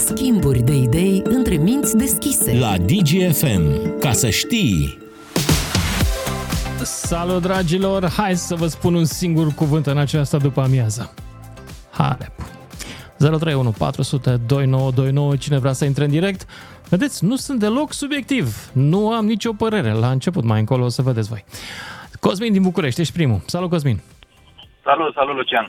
Schimburi de idei între minți deschise. La DGFM. Ca să știi... Salut, dragilor! Hai să vă spun un singur cuvânt în această după amiază. Halep. 031 400 2929, cine vrea să intre în direct. Vedeți, nu sunt deloc subiectiv. Nu am nicio părere. La început, mai încolo, o să vedeți voi. Cosmin din București, ești primul. Salut, Cosmin! Salut, salut, Lucian!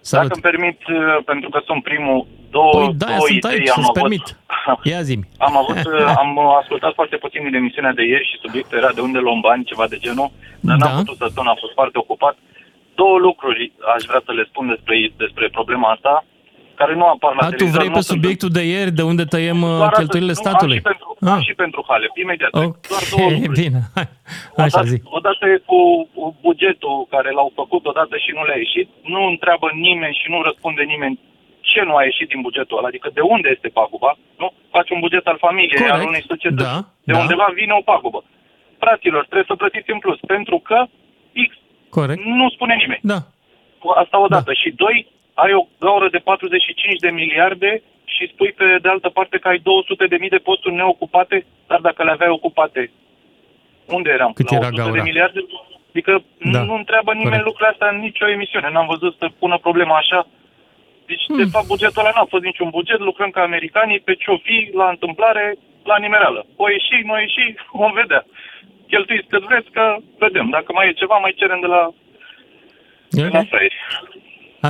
Salut. Dacă îmi permit, uh, pentru că sunt primul, două, Păi da, două sunt idei aici, am să-ți avut. permit. Ia zi Am avut, uh, am ascultat foarte puțin din emisiunea de ieri și subiectul era de unde luăm bani, ceva de genul, dar Da. n-am putut să sun, am fost foarte ocupat. Două lucruri aș vrea să le spun despre, despre problema asta, care nu apar la A, tu televizor. vrei nu pe sunt- subiectul de ieri, de unde tăiem uh, doar atât. cheltuielile Nu, statului? Am și pentru, Ah. am și pentru Halep, imediat. Ok, Doar două lucruri. bine. Hai. Așa Odată, zi. odată e cu cu bugetul care l-au făcut odată și nu le-a ieșit. Nu întreabă nimeni și nu răspunde nimeni ce nu a ieșit din bugetul ăla. Adică de unde este paguba? Nu? Faci un buget al familiei, Corect. al unei societăți. Da, de da. undeva vine o pagubă. Fraților, trebuie să plătiți în plus, pentru că X Corect. nu spune nimeni. Da. Asta odată. Și doi, ai o gaură de 45 de miliarde și spui pe de altă parte că ai 200 de mii de posturi neocupate, dar dacă le aveai ocupate, unde eram? Cât La era 100 gaura? de miliarde? Adică Da, nu întreabă nimeni corect. lucrurile astea în nicio emisiune. N-am văzut să pună problema așa. Deci, Hmm. de fapt, bugetul ăla n-a fost niciun buget. Lucrăm ca americanii pe ce-o fi, la întâmplare, la nimereală. O ieși, nu o ieși, vom vedea. Cheltuiți cât vreți, că vedem. Dacă mai e ceva, mai cerem de la, de la Ok. fraieri.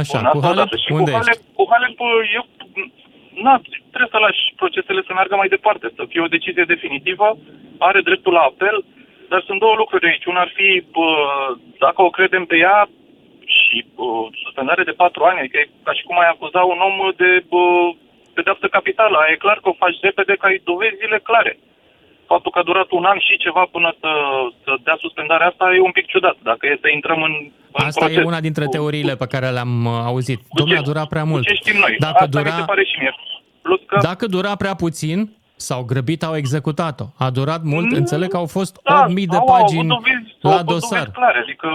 Așa, Bun, cu asta Halep, odată. Și unde cu ești? Halep, cu Halep, eu, na, trebuie să lași procesele să meargă mai departe, să fie o decizie definitivă, are dreptul la apel, dar sunt două lucruri aici. Una ar fi, bă, dacă o credem pe ea, și bă, suspendare de patru ani, adică e ca și cum ai acuza un om de bă, pedeapsă capitală. E clar că o faci repede, că ai dovezile clare. Faptul că a durat un an și ceva până să, să dea suspendarea asta e un pic ciudat. Dacă e să intrăm în, în Asta proces. e una dintre Cu- teoriile pe care le-am uh, auzit. cu Domnule, a ce- durat prea cu mult. Ce știm noi? Dacă Asta mi dura, se pare și mie. Plus că, dacă dura prea puțin, sau grăbit au executat-o. A durat mult, Nu. înțeleg că au fost da, 8.000 de au, pagini au avut dovezi, au la avut dosar. dovezi clare, adică,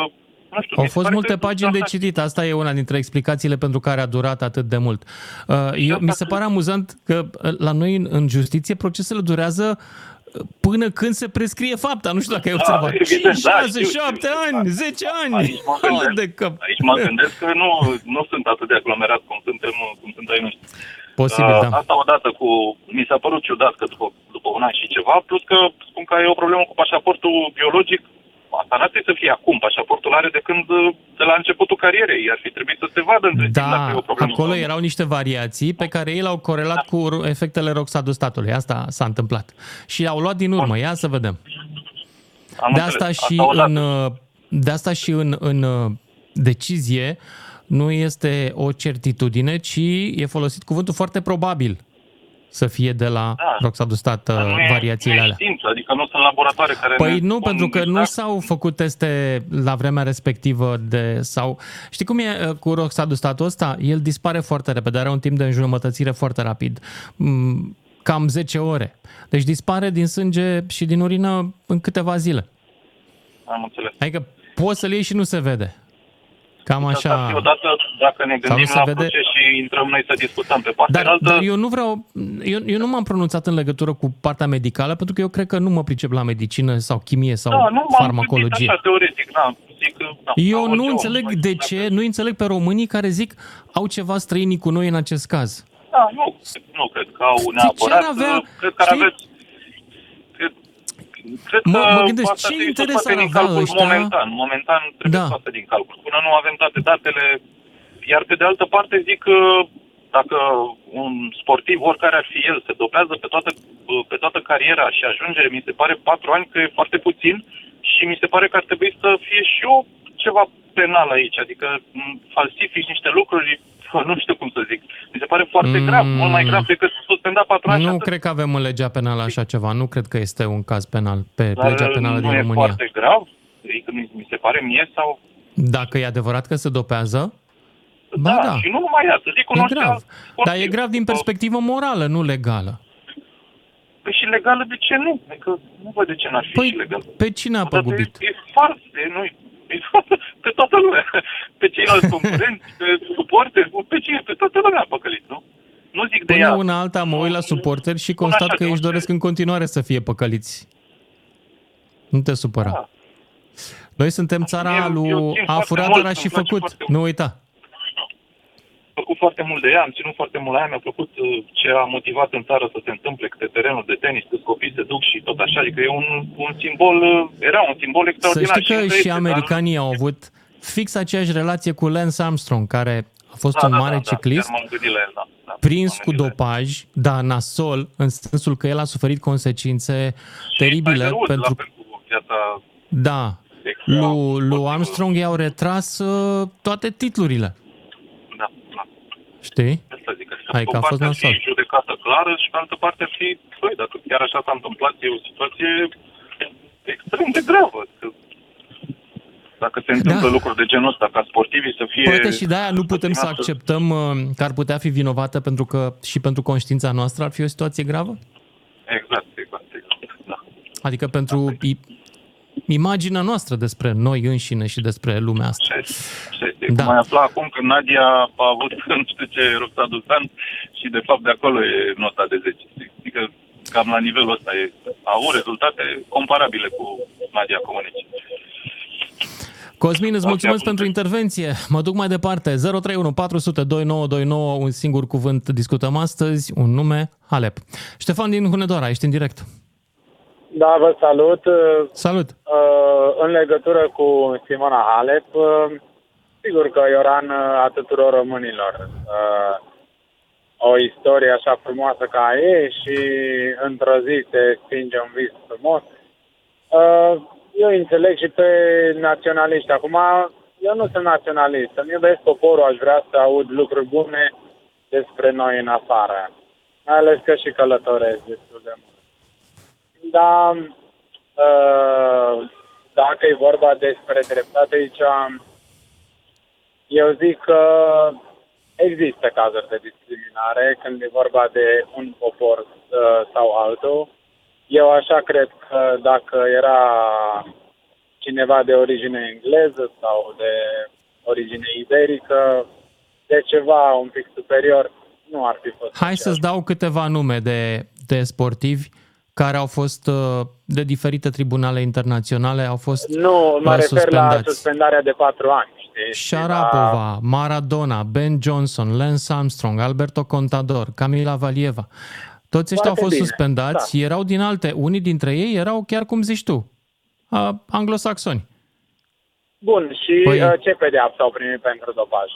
nu știu, Au mi se fost pare multe că pagini de asta- citit, asta e una dintre explicațiile pentru care a durat atât de mult. Uh, Eu, mi se pare amuzant că uh, la noi în, în justiție procesele durează uh, până când se prescrie fapta. Nu știu dacă ai observat. Da, evident, 5, da, 6, știu, 7 știu, ani, știu. 10 ani. Aici mă Oh, gândesc, de cap. aici mă gândesc că nu, nu sunt atât de aglomerat cum suntem, cum sunt ai noștri. Posibil, Uh, da. Asta odată cu... Mi s-a părut ciudat că după, după un an și ceva, plus că spun că e o problemă cu pașaportul biologic. Asta n-ar trebui să fie acum. Pașaportul are de când, de la începutul carierei. Ar fi trebuit să se vadă între timp dacă Da, e o problemă. acolo sau nu. erau niște variații pe care ei le-au corelat cu efectele roxadostatului. Asta s-a întâmplat. Și au luat din urmă. Ia să vedem. Am De înțeles. asta și odată. în, uh, de asta și în, în uh, decizie nu este o certitudine, ci e folosit cuvântul foarte probabil să fie de la Da. roxadostat uh, Dar nu e- variațiile nu e alea. știință, adică nu sunt laboratoare care Păi ne nu, spun pentru că nu exact. s-au făcut teste la vremea respectivă de sau știi cum e uh, cu roxadostatul ăsta? El dispare foarte repede, are un timp de înjumătățire foarte rapid. Mm, Cam 10 ore. Deci dispare din sânge și din urină în câteva zile. Am înțeles. Adică poți să-l iei și nu se vede. Cam Asta ar așa. fi odată dacă ne Sau gândim nu se la vede- proces și intrăm noi să discutăm pe partea Dar, altă. dar eu nu vreau, eu, eu nu m-am pronunțat în legătură cu partea medicală, pentru că eu cred că nu mă pricep la medicină sau chimie sau da, nu m-am farmacologie. gândit așa teoretic, da. Zic, că, da Eu orice nu om, înțeleg noi- de ce, nu înțeleg pe românii care zic au ceva străinii cu noi în acest caz. Da, nu, nu cred că au ce neapărat. ar avea- cred că ar știi? aveți... Cred, cred Mă- că mă gândesc, asta ce trebuie interes scoate ar din avea calcul ăștia? Momentan, momentan trebuie Da. da. scoate din calcul. Până nu avem toate datele, iar pe de altă parte zic că dacă un sportiv, oricare ar fi el, se dopează pe toată, pe toată cariera și ajunge, mi se pare patru ani că e foarte puțin și mi se pare că ar trebui să fie și o ceva penal aici, adică m, falsifici niște lucruri, nu știu cum să zic. Mi se pare foarte Mm. grav, mult mai grav decât suspenda patru ani. și Nu atât. cred că avem în legea penală așa ceva. Nu cred că este un caz penal pe Dar legea penală nu din e România. foarte grav? Adică mi, mi se pare mie sau... Dacă e adevărat că se dopează, ba da, da, și nu numai ea, să zic e cunoște grav. sportiv. Dar e grav din perspectivă morală, nu legală. Păi și legală de ce nu? Adică nu văd de ce n-ar fi și Păi legal. pe cine a Odată păgubit? E, e fals, e, nu, e, pe toată lumea. Pe ceilalți concurenți, pe suporte, pe cine, pe toată lumea a păcălit, nu? Nu zic de Până ea. una alta mă uit la suporteri și Spun constat așa, că de își orice- doresc în continuare să fie păcăliți. Nu te supăra. Da. Noi suntem țara Eu- eu lui țin a foarte furat mult, ăla îmi și place făcut. foarte Nu uita. Am făcut foarte mult de ea, am ținut foarte mult la ea, mi-a plăcut uh, ce a motivat în țară să se întâmple, câte terenul de tenis, câți copii se duc și tot așa, adică e un, un simbol, uh, era un simbol Să extraordinar. știi că încă și este, dar- americanii au avut fix aceeași relație cu Lance Armstrong, care a fost Da, un da, mare da, ciclist, Da, chiar m-am gândit la el, da. da prins m-am cu gândit la el. dopaj, dar nasol, în sensul că el a suferit consecințe teribile Tiger Woods, pentru... La fel cu viața Da, extra- lui, lui sportivă. Armstrong i-au retras uh, toate titlurile, Da, da. Știi? Asta zic. Adică, Adică pe a o fost parte ar fi nasol. judecată clară și pe altă parte ar fi, băi, dacă chiar așa s-a întâmplat, e o situație extrem de gravă. Că Dacă se întâmplă Da. lucruri de genul ăsta, ca sportivii să fie... Poate și de-aia nu putem să primească- acceptăm uh, că ar putea fi vinovată pentru că și pentru conștiința noastră ar fi o situație gravă? Exact, exact, exact. Da. Adică pentru i- imaginea noastră despre noi înșine și despre lumea asta. Ce, ce, Da. da. Mai afla acum că Nadia a avut nu știu ce Roxadustan și de fapt de acolo e nota de 10. Adică cam la nivelul ăsta e, au rezultate comparabile cu Nadia Comăneci. Cosmin, îți Da, mulțumesc chiar pentru intervenție. Mă duc mai departe. 031 400 2929, un singur cuvânt discutăm astăzi, un nume, Halep. Ștefan din Hunedoara, ești în direct. Da, vă salut. Uh, Salut! În legătură cu Simona Halep, uh, sigur că Ioran uh, a tuturor românilor. Uh, O istorie așa frumoasă ca ei și într-o zi se stinge un vis frumos. Uh, Eu înțeleg și pe naționaliști. Acum, eu nu sunt naționalist. Îmi iubesc poporul, aș vrea să aud lucruri bune despre noi în afară. Mai ales că și călătoresc destul de mult. Da, uh, dacă e vorba despre dreptate aici, eu zic că există cazuri de discriminare când e vorba de un popor uh, sau altul. Eu așa cred că dacă era cineva de origine engleză sau de origine iberică, de ceva un pic superior, nu ar fi fost. Hai așa. să-ți dau câteva nume de, de sportivi care au fost uh, de diferite tribunale internaționale, au fost Nu, mă uh, refer la suspendați. suspendarea de patru ani, știi? La- Sharapova, Maradona, Ben Johnson, Lance Armstrong, Alberto Contador, Camila Valieva. Toți ăștia au Foarte fost bine, suspendați, da. erau din alte, unii dintre ei erau chiar cum zici tu, uh, anglosaxoni. Bun, și Păi- păi, ce pedeapsă au primit pentru dopaj?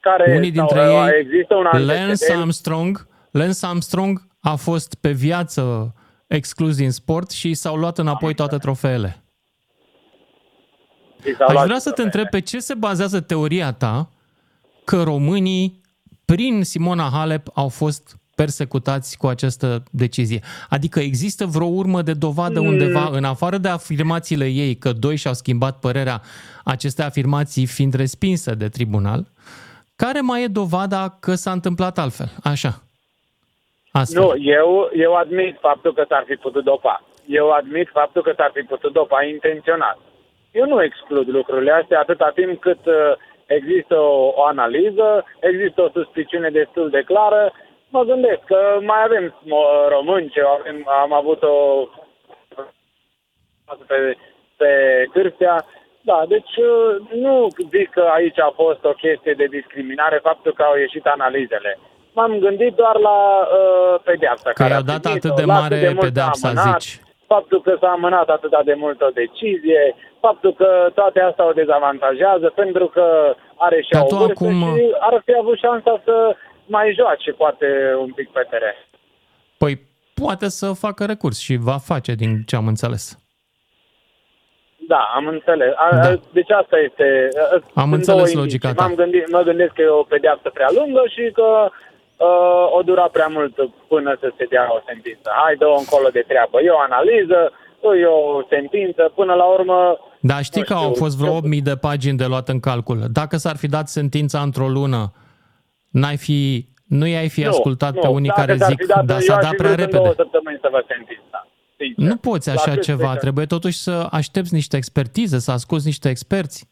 Care Unii sau, dintre uh, ei, există un Lance antecedent? Armstrong, Lance Armstrong a fost pe viață exclus din sport și s-au luat înapoi toate trofeele. I s-au Aș luat vrea să te trofeele. întreb pe ce se bazează teoria ta că românii, prin Simona Halep, au fost persecutați cu această decizie. Adică există vreo urmă de dovadă Mm. undeva, în afară de afirmațiile ei că doi și-au schimbat părerea, aceste afirmații fiind respinse de tribunal, care mai e dovada că s-a întâmplat altfel? Așa. Astfel. Nu, eu, eu admit faptul că s-ar fi putut dopa. Eu admit faptul că s-ar fi putut dopa intenționat. Eu nu exclud lucrurile astea atâta timp cât uh, există o, o analiză, există o suspiciune destul de clară. Mă gândesc că mai avem mo- români ce avem, am avut o pe, pe cârpea. Da, deci uh, nu zic că aici a fost o chestie de discriminare faptul că au ieșit analizele. M-am gândit doar la uh, pedeapsa Că care i-a a dat primit-o, atât de la mare cât mult s-a pedeapsa, amânat, zici. Faptul că s-a amânat atât de mult o decizie, faptul că toate astea o dezavantajează pentru că are și Dar o tu vârstă acum- și ar fi avut șansa să mai joace poate un pic pe teren. Păi poate să facă recurs și va face din ce am înțeles. Da, am înțeles. A, Da. da. Deci asta este... uh, Am sunt înțeles două logica indicii. ta. M-am gândit, mă gândesc că e o pedeapsă prea lungă și că uh, o dura prea mult până să se dea o sentință. Hai, dă-o încolo de treabă. E o analiză, e o sentință, până la urmă... Dar știi Nu că știu, au fost vreo eu- 8000 de pagini de luat în calcul. Dacă s-ar fi dat sentința într-o lună, n-ai fi, nu i-ai fi ascultat pe unii Dacă care s-ar zic, fi dat, dar eu s-a aș dat fi prea vrut în două repede. săptămâni să vă sentința. Sincer. Nu poți La așa cât ceva, de- trebuie totuși să aștepți niște expertize, să asculți niște experți.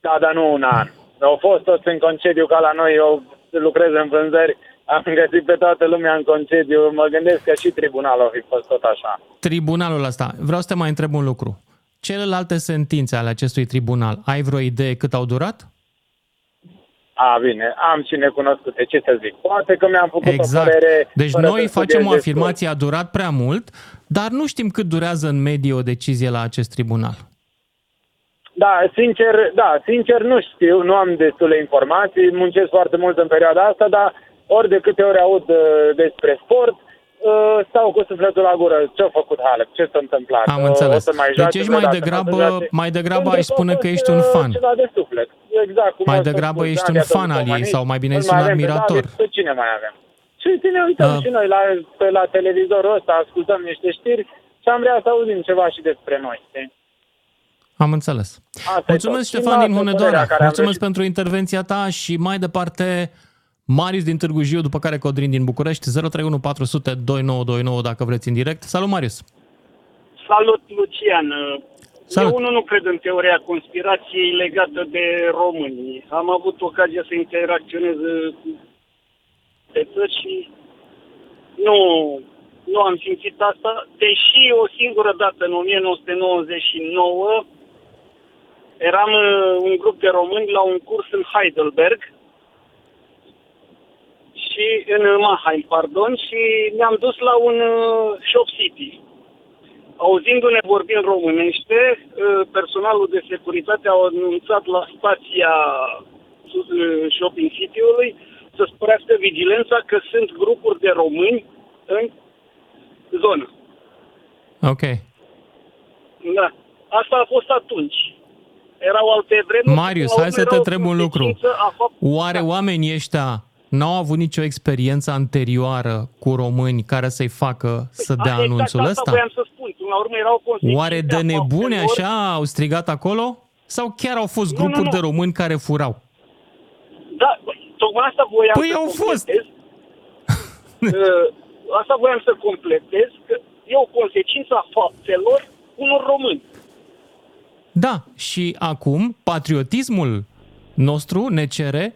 Da, dar nu un an. Au fost toți în concediu ca la noi, eu să lucrez în vânzări, am găsit pe toată lumea în concediu. Mă gândesc că și tribunalul a fi fost tot așa. Tribunalul ăsta, vreau să te mai întreb un lucru. Celelalte sentințe ale acestui tribunal, ai vreo idee cât au durat? A, bine, am și necunoscute, ce să zic. Poate că mi-am făcut Exact. o părere... Deci fără noi să facem o studiez afirmație, a durat prea mult, dar nu știm cât durează în medie o decizie la acest tribunal. Da, sincer, da, sincer nu știu, nu am destule informații, muncesc foarte mult în perioada asta, dar ori de câte ori aud uh, despre sport, uh, stau cu sufletul la gură. Ce-a făcut Halep? Ce s-a întâmplat? Am Uh, înțeles. O să mai Deci joace ești mai vreodată, degrabă- nu o să joace? mai degrabă Pentru aș că a spune că fost, ești un uh, fan. Ceva de suflet. Exact. Cum Mai au spus degrabă mulți ești ani, un atunci fan al ei românii, sau mai bine îl ești un avem pe admirator. David, Pe cine mai avem? Și să ne uităm Ah. și noi la, pe la televizorul ăsta, ascultăm niște știri și am vrea să auzim ceva și despre noi. știi? Am înțeles. Asta e Mulțumesc, tot. Și Ștefan din asta e Hunedoara. părerea care am Mulțumesc greșit. pentru intervenția ta și mai departe Marius din Târgu Jiu, după care Codrin din București, 031 400 2929 dacă vreți în direct. Salut, Marius! Salut, Lucian. Salut. Eu unul nu cred în teoria conspirației legată de români. Am avut ocazia să interacționez cu pe țări și nu, nu am simțit asta, deși o singură dată în 1999 eram uh, un grup de români la un curs în Heidelberg și în Mannheim, pardon, și ne-am dus la un uh, shop city auzindu-ne vorbind românește, uh, personalul de securitate a anunțat la stația uh, shopping city-ului să sporească vigilența că sunt grupuri de români în zonă. Ok. Da. Asta a fost atunci. Erau alte vremuri. Marius, Până la hai să urmă te era o întreb un lucru. consecință a fapt- Oare Da. oamenii ăștia n-au avut nicio experiență anterioară cu români care să-i facă să dea exact anunțul asta ăsta? voiam să spun. Până la urmă erau consecințe Oare de a nebune faptelor. așa au strigat acolo? Sau chiar au fost Nu, grupuri nu, nu. de români care furau? Da, băi, tocmai asta voiam Păi să au fost. completez. Uh, asta voiam să completez, că e o consecință a faptelor unor români. Da, și acum patriotismul nostru ne cere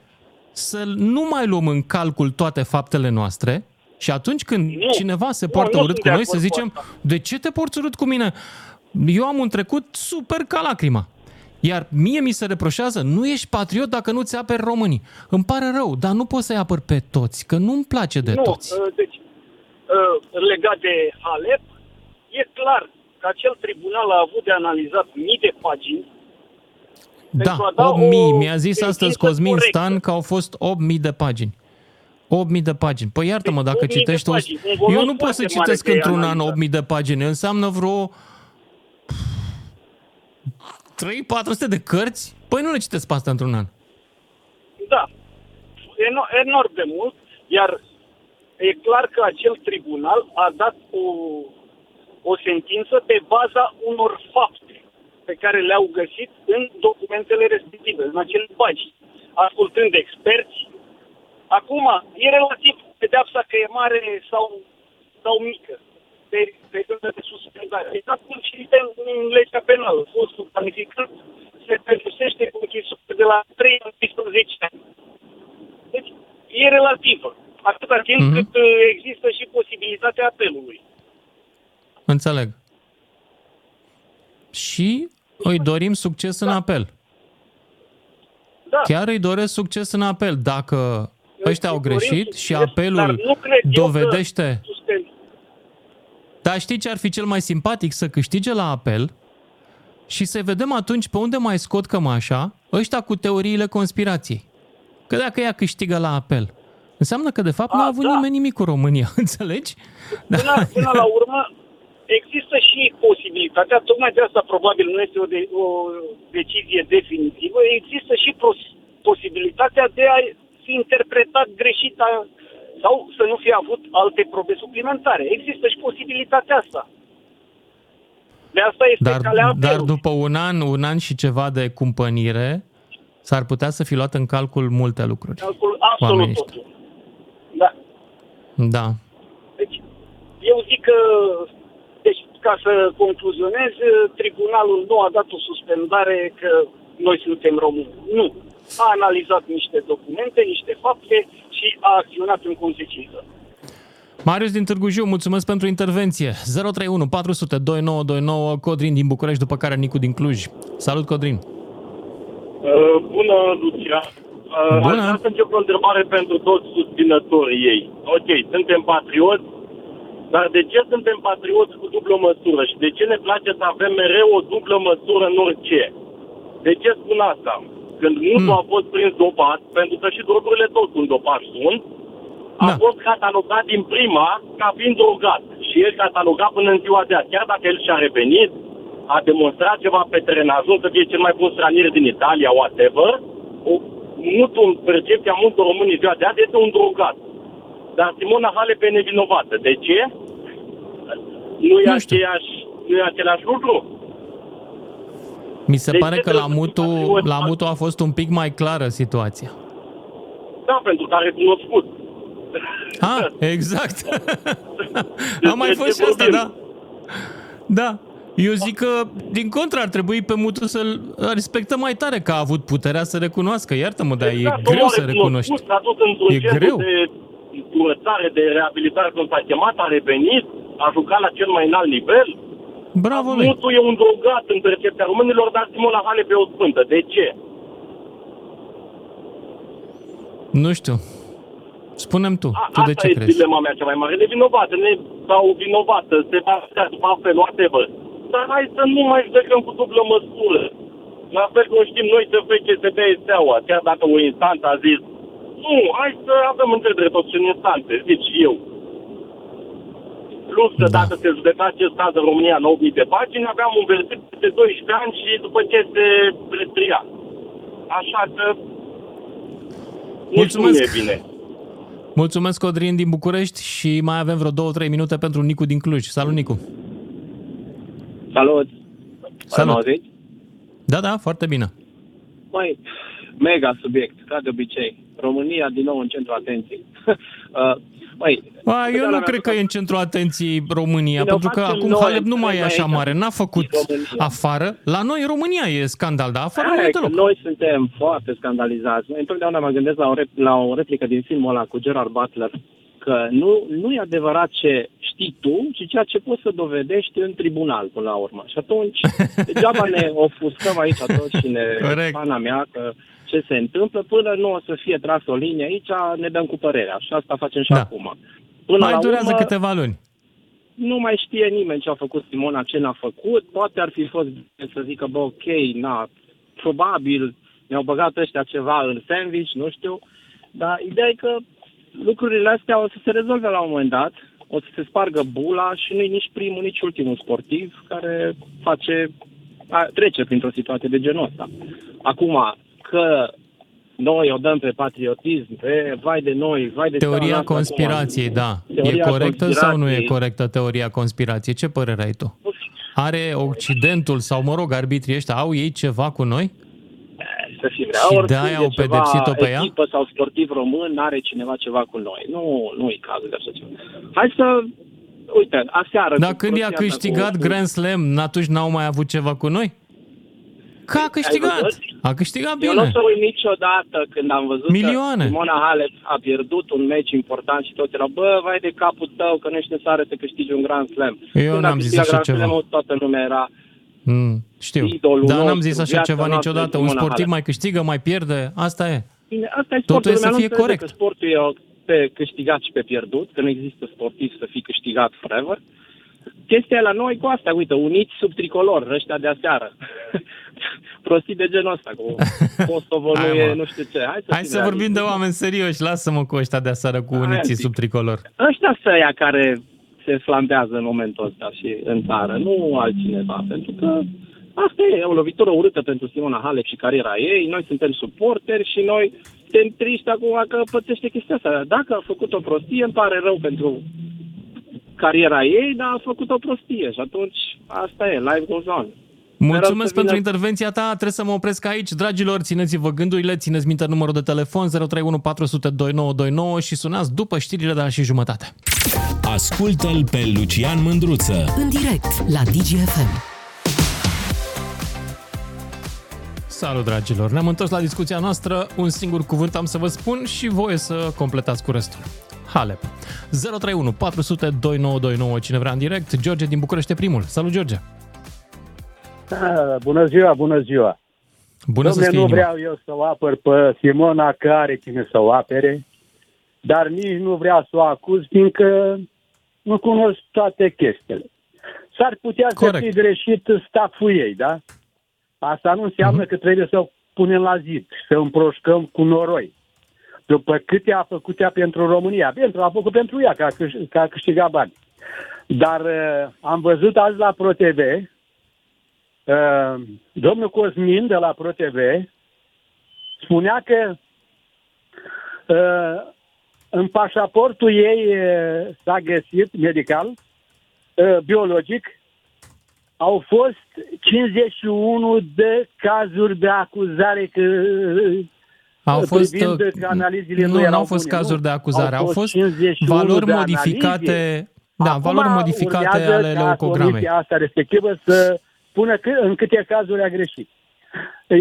să nu mai luăm în calcul toate faptele noastre și atunci când Nu. cineva se Nu, poartă nu urât sunt cu de noi, să acord cu zicem, asta. de ce te porți urât cu mine? Eu am un trecut super ca lacrima. Iar mie mi se reproșează, nu ești patriot dacă nu ți aperi românii. Îmi pare rău, dar nu poți să-i apăr pe toți, că nu-mi place de nu, toți. uh, deci, uh, legat de Halep, e clar că acel tribunal a avut de analizat mii de pagini Da, pentru a da 8000. o Mi-a zis astăzi sentință Cosmin corectă. Stan că au fost 8000 de pagini. 8000 de pagini. Păi iartă-mă, Deci, dacă 8000 de citești... o- pagini, un volum Eu nu pot să foarte citesc mare de într-un an analiză. 8000 de pagini. Înseamnă vreo 3-400 de cărți? Păi nu le citesc pe asta într-un an. Da, eno- enorm de mult, iar e clar că acel tribunal a dat o, o sentință pe baza unor fapte pe care le-au găsit în documentele respective, în acele pagini, ascultând experți. Acum, e relativ pedeapsa că e mare sau, sau mică pe perioada de suspendare. Exact cum citim în legea penală. Fostul planificant se pedepsește cu închisoare de la 3 la 15 ani. Deci, e relativă. Atâta timp Mhm. mm-hmm. cât uh, există și posibilitatea apelului. Înțeleg. Și îi dorim succes în apel. Da. Chiar îi doresc succes în apel. Dacă ăștia au Îi dorim greșit succes, și dar apelul nu cred eu că dovedește... suspend- Dar știi ce ar fi cel mai simpatic? Să câștige la apel și să vedem atunci pe unde mai scot cămașa ăștia cu teoriile conspirației. Că dacă ea câștigă la apel, înseamnă că de fapt A, n-a avut da. nimeni nimic cu România, înțelegi? Da. Până, până la urmă, există și posibilitatea, tocmai de asta probabil nu este o, de, o decizie definitivă, există și pros, posibilitatea de a fi interpretat greșit a, sau să nu fie avut alte probe suplimentare. Există și posibilitatea asta. De asta este Dar, calea dar apelului. după un an, un an și ceva de cumpănire, s-ar putea să fi luat în calcul multe lucruri. Calcul absolut Oamenii ăștia. totul. Da. Da. Deci, eu zic că, deci, ca să concluzionez, tribunalul nu a dat o suspendare că noi suntem români. Nu. a analizat niște documente, niște fapte și a acționat în consecință. Marius din Târgu Jiu, mulțumesc pentru intervenție. 031 400 2929, Codrin din București, după care Nicu din Cluj. Salut, Codrin! Uh, bună, Lucia! Uh, Bună. Aș vrea să încep o întrebare pentru toți susținătorii ei. Ok, suntem patrioți, dar de ce suntem patrioți cu dublă măsură și de ce ne place să avem mereu o dublă măsură în orice? De ce spun asta? Când Mutu Hmm. a fost prins dopat, pentru că și drogurile tot sunt dopați sunt, a Da. fost catalogat din prima ca fiind drogat. Și el catalogat până în ziua de azi. Chiar dacă el și-a revenit, a demonstrat ceva pe teren, a ajuns să fie cel mai bun stranier din Italia, whatever, o, Mutu, în percepția multor români în ziua de azi, este un drogat. Dar Simona Halep e nevinovată. De ce? Nu e, Nu știu. aceeași, nu e același lucru? Mi se De pare ce că la trebuie să Mutu, fii patriot? la Mutu a fost un pic mai clară situația. Da, pentru că a recunoscut. Ah, exact. a mai Despre fost ce și asta, vorbim? da. Da. Eu zic că, din contră, ar trebui pe Mutu să-l respectăm mai tare, că a avut puterea să recunoască. Iartă-mă, dar e Exact, greu omul a să recunoști. recunoscut, S-a dus într-un E centru greu. de curățare, de reabilitare, cum s-a chemat, a revenit, a jucat la cel mai înalt nivel. Bravo lui. Mutu e un drogat în percepția românilor, dar Simona Halep e o sfântă. De ce? Nu știu. Spunem tu. A, Tu de asta ce e crezi? dilema mea cea mai mare. Nevinovată, ne, sau vinovată, se va vedea după apel, whatever. Dar hai să nu mai judecăm cu dublă măsură. La fel cum știm noi să fie CSB e steaua, chiar dacă o instanță a zis nu, hai să avem încredere toți în instanțe, zic și eu. Plus că Da. dacă se judeca acest caz în România în 8000 de pagini, aveam un verdict de 12 ani și după ce se retria. Așa că nici Mulțumesc. nu e bine. Mulțumesc, Codrin din București și mai avem vreo 2-3 minute pentru Nicu din Cluj. Salut, Nicu. Salut! Salut. Mă auziți? Da, da, foarte bine. Măi, mega subiect, ca de obicei. România din nou în centru atenției. uh, măi, A, eu totdeauna nu mi-a cred că plăcut- e în centrul atenției România, Bine, o pentru că facem acum noi, Halep nu mai e noi așa aici, mare. N-a făcut din România. afară. La noi, în România, e scandal, dar afară nu Aia e e că deloc. noi suntem foarte scandalizați. Noi întotdeauna mă gândesc la o, rep- la o replică din filmul ăla cu Gerard Butler, că nu, nu e adevărat ce știi tu, ci ceea ce poți să dovedești în tribunal până la urmă. Și atunci, degeaba ne ofuscăm aici toți și ne Corect. pana mea că ce se întâmplă, până nu o să fie tras o linie aici, ne dăm cu părerea. Și asta facem și Da. acum. Până Mai la durează urmă, câteva luni. nu mai știe nimeni ce a făcut Simona, ce n-a făcut. Poate ar fi fost bine să zică, bă, ok, na, probabil ne-au băgat ăștia ceva în sandwich, nu știu. Dar ideea e că lucrurile astea o să se rezolve la un moment dat, o să se spargă bula și nu-i nici primul, nici ultimul sportiv care face, a, trece printr-o situație de genul ăsta. Acum, că noi o dăm pe patriotism, pe vai de noi, vai de țara Teoria noastră conspirației, acum. da. E Teoria corectă sau nu e conspirației. corectă teoria conspirației? Ce părere ai tu? Are Occidentul sau, mă rog, arbitrii ăștia, au ei ceva cu noi? să fim Și rea, de-aia oricând au e ceva pedepsit-o pe ea? echipă sau sportiv român, n-are cineva ceva cu noi. Nu, nu e cazul de așa ceva. Hai să, uite, aseară... Dar cu când i-a prostia asta câștigat cu- Grand Slam, atunci n-au mai avut ceva cu noi? Că a câștigat. văzut? A câștigat Eu nu o bine. să uit niciodată când am văzut Milioane. că Simona Halep a pierdut un meci important și toți erau, bă, vai de capul tău că nu ești necesară să câștigi un Grand Slam. Eu când n-am a zis câștigat așa Grand ceva. Slam-ul, toată lumea era Mm, știu. idolul Dar n-am nostru, zis așa viața ceva noastră, niciodată. Un Simona sportiv Halep. mai câștigă, mai pierde. Asta e. Bine, asta e Totul sportul. e să lumea nu fie înțelege corect. Că sportul e o- pe câștigat și pe pierdut, că nu există sportiv să fii câștigat forever. Chestia e la noi cu asta, uite, uniți sub tricolor, ăștia de aseară. Prostii de genul ăsta, cu Kosovo nu Hai, e mă. nu știu ce. Hai să, Hai fim să vorbim de realiști. oameni serioși. Lasă-mă cu ăștia de aseară cu Aia uniții zic. sub tricolor. Ăștia sunt ăia care se flambează în momentul ăsta și în țară, nu altcineva, pentru că asta e, e o lovitură urâtă pentru Simona Halep și cariera ei, noi suntem suporteri și noi suntem triști acum că pățește chestia asta. Dacă a făcut o prostie, îmi pare rău pentru cariera ei, dar a făcut o prostie și atunci asta e, life goes on. Mulțumesc să vină- pentru intervenția ta. Trebuie să mă opresc aici. Dragilor, țineți-vă gândurile, țineți minte numărul de telefon 031 400 2929 și sunați după știrile de la și jumătate. Ascultă-l pe Lucian Mândruță. În direct la DGFM. Salut, dragilor! Ne-am întors la discuția noastră. Un singur cuvânt am să vă spun și voie să completați cu restul. Halep. 031 400 2929. Cine vrea în direct? George din București e primul. Salut, George! Ah, Bună ziua, bună ziua. Bună să Dom'le, fie nu inima. vreau eu să o apăr pe Simona care are cine să o apere, dar nici nu vreau să o acuz, fiindcă nu cunosc toate chestiile. S-ar putea să Corect. fi greșit staful ei, da? Asta nu înseamnă Mhm. că trebuie să o punem la zid, să împroșcăm cu noroi. După câte a făcut ea pentru România, pentru a făcut pentru ea, că a, câș- că a câștigat bani. Dar uh, am văzut azi la ProTV, uh, domnul Cosmin de la ProTV spunea că uh, în pașaportul ei uh, s-a găsit medical, uh, biologic, au fost 51 de cazuri de acuzare că uh, Au fost, privind uh, că analizele nu nu, erau n-au fost bune, cazuri nu. de acuzare, au fost 51 valori de modificate, analize. da, Acum valori modificate urmează ale ca leucogramei. comisia asta respectivă să spună că, în câte cazuri a greșit.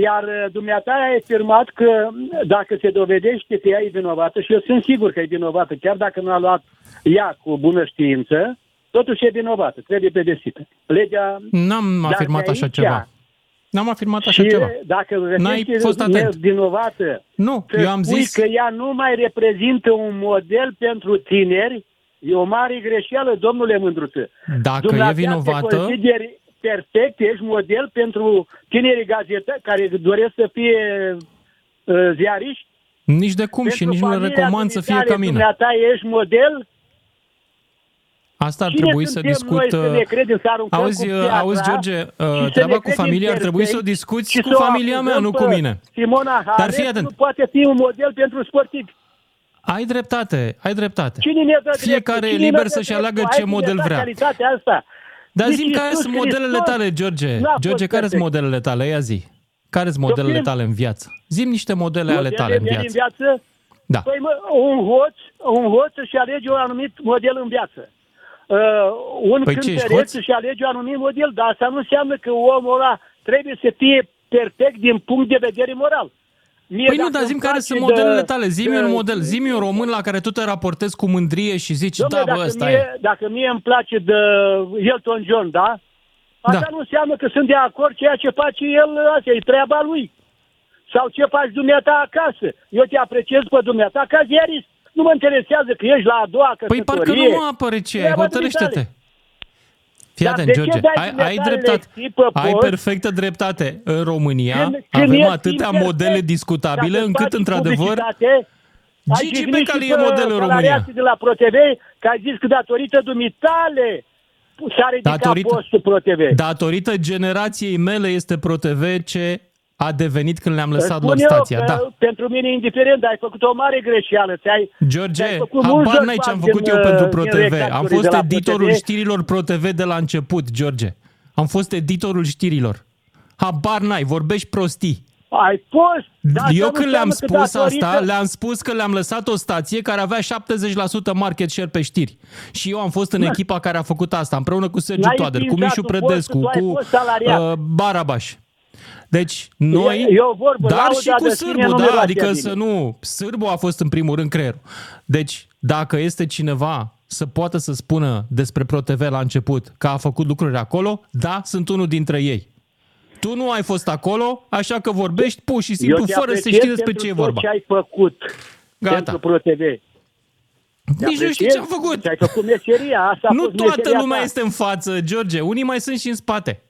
Iar uh, dumneata ai afirmat că dacă se dovedește că ea e vinovată, și eu sunt sigur că e vinovată, chiar dacă nu a luat ea cu bună știință, totuși e vinovată, trebuie pedesită. Legea... N-am Dacă afirmat așa aici- ceva. N-am afirmat așa și ceva. dacă N-ai găsești fost atent. vinovată, Nu, să eu am spui zis... că ea nu mai reprezintă un model pentru tineri, e o mare greșeală, domnule Mândruță. Dacă e Dumneata te vinovată, consideri perfect, ești model pentru tinerii gazetari care doresc să fie uh, ziariști? nici de cum și Pentru nici nu le familia recomand să fie dumitale, ca mine. Dumneata ești model? Asta ar Cine trebui să suntem discut... noi să ne credem, să aruncăm Auzi, cu piatra auzi, George, și uh, să treaba ne cu credem familia ar trebui să o perfect discuți și cu să o familia mea, acuzăm nu cu pe mine. Simona Dar Halep fii atent. nu poate fi un model pentru sportivi. Ai dreptate, ai dreptate. Cine ne dă Fiecare dreptul? e Cine liber ne dă să-și dreptul? aleagă Hai ce să ne model dea vrea. calitatea asta. Dar Nici zi care Iisus sunt modelele Hristos tale, George. n-a fost George, care sunt perfect. modelele tale? Ia zi. Care sunt modelele Copil. tale în viață? Zim niște modele ale Modele tale în mele viață. în viață? Da. Păi mă, un hoț, un hoț își alege un anumit model în viață. Uh, un Păi ce, ești cântăreț hoț? își alege un anumit model, dar asta nu înseamnă că omul ăla trebuie să fie perfect din punct de vedere moral. Mie Păi nu, dacă dar îmi zim care place sunt de- modelele tale. Zimi de- un model. Zimi un român la care tu te raportezi cu mândrie și zici, Dom'le, da, bă, dacă, ăsta mie, e. dacă mie îmi place de Elton John, da? Asta Da. nu înseamnă că sunt de acord ceea ce face el, asta e treaba lui. Sau ce faci dumneata acasă. Eu te apreciez pe dumneata ca ziarist. Nu mă interesează că ești la a doua Păi căsătorie. parcă nu mă apără ce ai, Treaba hotărăște-te. dumitale. Fii Dar atent, de ce George, dai ai, dumneata ai dreptate. lecții pe Ai post? perfectă dreptate. În România Când- când avem ești atâtea imperfect, modele discutabile dacă încât, faci într-adevăr, publicitate, ai Gigi jignit Becali și e pe model în România. salariații de la ProTV, că ai zis că datorită dumitale s-a ridicat Datorită- postul ProTV. datorită generației mele este ProTV ce a devenit când le-am lăsat Spun lor eu stația. că Da. pentru mine e indiferent, dar ai făcut o mare greșeală. Ți-ai, George, ți-ai făcut mulți habar n-ai ce am bani făcut din, eu pentru uh, din ProTV. Am recapturile fost de la editorul ProTV. știrilor ProTV de la început, George. Am fost editorul știrilor. Habar n-ai, vorbești prostii. Ai fost. dar asta Eu nu când le-am înseamnă că spus asta, datorită- le-am spus că le-am lăsat o stație care avea 70% market share pe știri. Și eu am fost în Da. echipa care a făcut asta, împreună cu Sergiu N-ai Toader, cu înființat Mișu tu Predescu, postul, tu ai cu fost salariat. uh, Barabaș. Deci, noi, E- e o vorbă, dar lauda și cu de sine Sârbu, nu da, miroase adică bine. să nu... Sârbu a fost în primul rând creierul. Deci, dacă este cineva să poată să spună despre ProTV la început că a făcut lucruri acolo, da, sunt unul dintre ei. Tu nu ai fost acolo, așa că vorbești pur și simplu, Eu te fără să apreciez știi despre pentru ce e tot vorba. ce ai făcut Gata. pentru ProTV. Te Nici nu știu apreciez. ce am făcut. Ți-ai făcut meseria, asta a Nu fost toată meseria lumea ta. este în față, George. Unii mai sunt și în spate.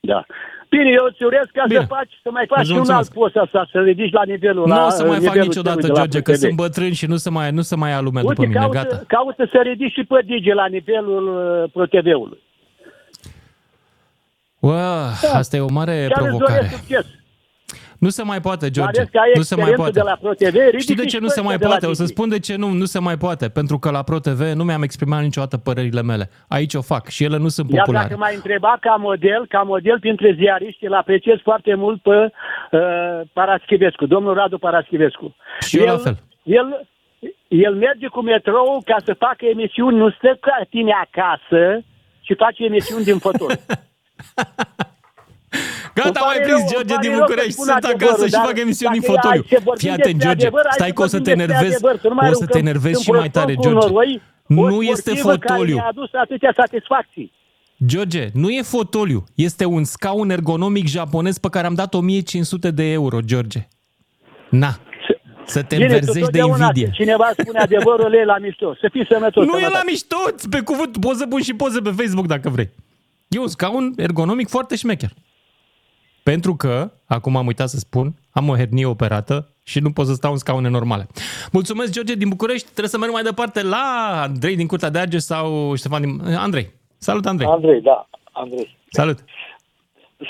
Da. Bine, eu îți urez ca Bine. să faci, să mai faci Îți și un alt mulțumesc. post asta, să ridici la nivelul Nu la o să mai fac nivelul niciodată, celui de la George, că ProTV. sunt bătrân și nu se mai, nu se mai ia lumea după Uite, mine. caută, Gata. caută să ridici și pe Digi la nivelul uh, ProTV-ului. Ua, asta e o mare Chiar îți provocare. doresc succes. Nu se mai poate, George. Mai ales că ai Nu se mai experiență poate. de la ProTV, ridici Știi de ce și nu se pe mai de la poate? O să Digi. spun de ce nu, nu se mai poate. Pentru că la ProTV nu mi-am exprimat niciodată părerile mele. Aici o fac și ele nu sunt Iar populare. dacă m-ai întrebat ca model, ca model printre ziariști, îl apreciez foarte mult pe uh, Paraschivescu, domnul Radu Paraschivescu. Și eu la fel. El, el merge cu metrou ca să facă emisiuni, nu stă ca tine acasă și face emisiuni din fotol. Gata, Gata, Îmi mai pare prins, rău, George îmi din pare rău să București. spun Sunt adevărul, acasă și dar fac emisiuni în dacă fotoliu. hai să vorbim Fii atent, despre George. adevăr, hai Stai să că o să vorbim te despre enervezi. adevăr, să nu mai O să te aruncăm enervezi și în mai tare, prostor cu George. noroi o Nu este sportivă care fotoliu. mi-a adus atâtea satisfacții. George, nu e fotoliu. Este un scaun ergonomic japonez pe care am dat 1500 de euro, George. Na. Să te Bine, tu înverzești de totdeauna invidie. când Cineva spune adevărul, e la mișto. Să fii sănătos. Nu e sănătate. la mișto, pe cuvânt, poți să pun și poze pe Facebook dacă vrei. E un scaun ergonomic foarte șmecher. Pentru că, acum am uitat să spun, am o hernie operată și nu pot să stau în scaune normale. Mulțumesc, George din București. Trebuie să merg mai departe la Andrei din Curtea de Argeș sau Ștefan din... Andrei. Salut, Andrei. Andrei, da, Andrei. Salut.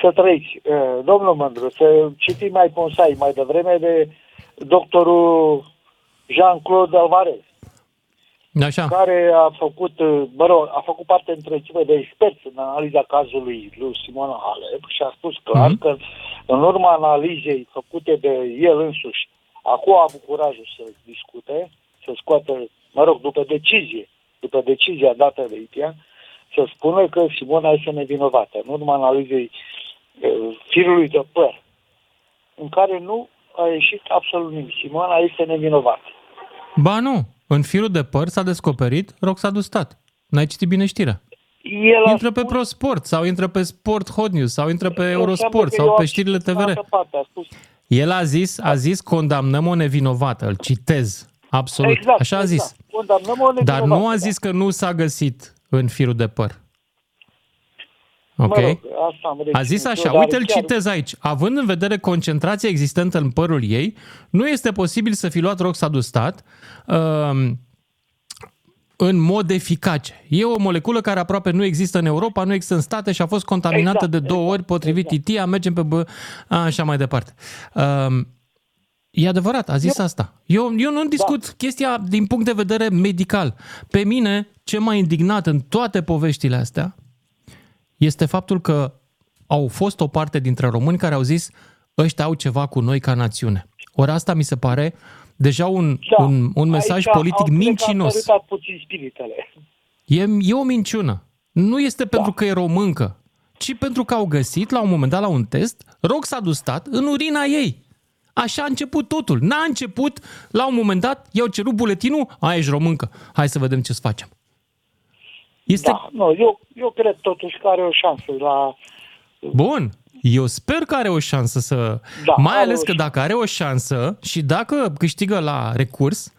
Să trăiți. Eh, Domnul Mândru, să citim mai Ponsai mai devreme de doctorul Jean-Claude Alvarez, Așa. care a făcut, eh, mă rog, a făcut parte între echipe de experți în analiza cazului lui Simona Halep și a spus clar Mhm. că în urma analizei făcute de el însuși, acum a avut curajul să discute, să scoată, mă rog, după decizie, după decizia dată de IPIA, să spună că Simona este nevinovată. În urma analizei eh, firului de păr, în care nu a ieșit absolut nimic. Simona este nevinovată. Ba nu, în firul de păr s-a descoperit Roxadu Stat. N-ai citit bine știrea? El a Intră pe spus- ProSport sau intră pe Sport Hot News sau intră pe Înseamnă Eurosport că sau eu pe am știrile citit TVR. altă parte, a spus El a zis, a zis condamnăm o nevinovată, îl citez. Absolut. Exact, Așa a zis. exact. Condamnăm o Dar nevinovată, nu a da. zis că nu s-a găsit în firul de păr. Ok? Mă rog, asta am A zis reținut așa, eu, dar uite, îl chiar- citez aici. Având în vedere concentrația existentă în părul ei, nu este posibil să fi luat roxadustat um, în mod eficace. E o moleculă care aproape nu există în Europa, nu există în state și a fost contaminată Exact, de două ori potrivit ITIA, mergem pe bă, așa mai departe. Um, E adevărat, a zis asta. Eu, eu nu discut da. chestia din punct de vedere medical. Pe mine, ce m-a indignat în toate poveștile astea este faptul că au fost o parte dintre români care au zis ăștia au ceva cu noi ca națiune. Ori asta mi se pare deja un, Da. un, un mesaj Aici politic au- cred că mincinos. Am sărutat puțin spiritele. E, e o minciună. Nu este pentru că e româncă, ci pentru că au găsit la un moment dat la un test roxadustat în urina ei. Așa a început totul. N-a început, la un moment dat, i-au cerut buletinul, a, ești româncă, hai să vedem ce să facem. Este Da, nu, eu, eu cred totuși că are o șansă la... Bun, eu sper că are o șansă să... Da, mai are ales o că dacă are o șansă și dacă câștigă la recurs,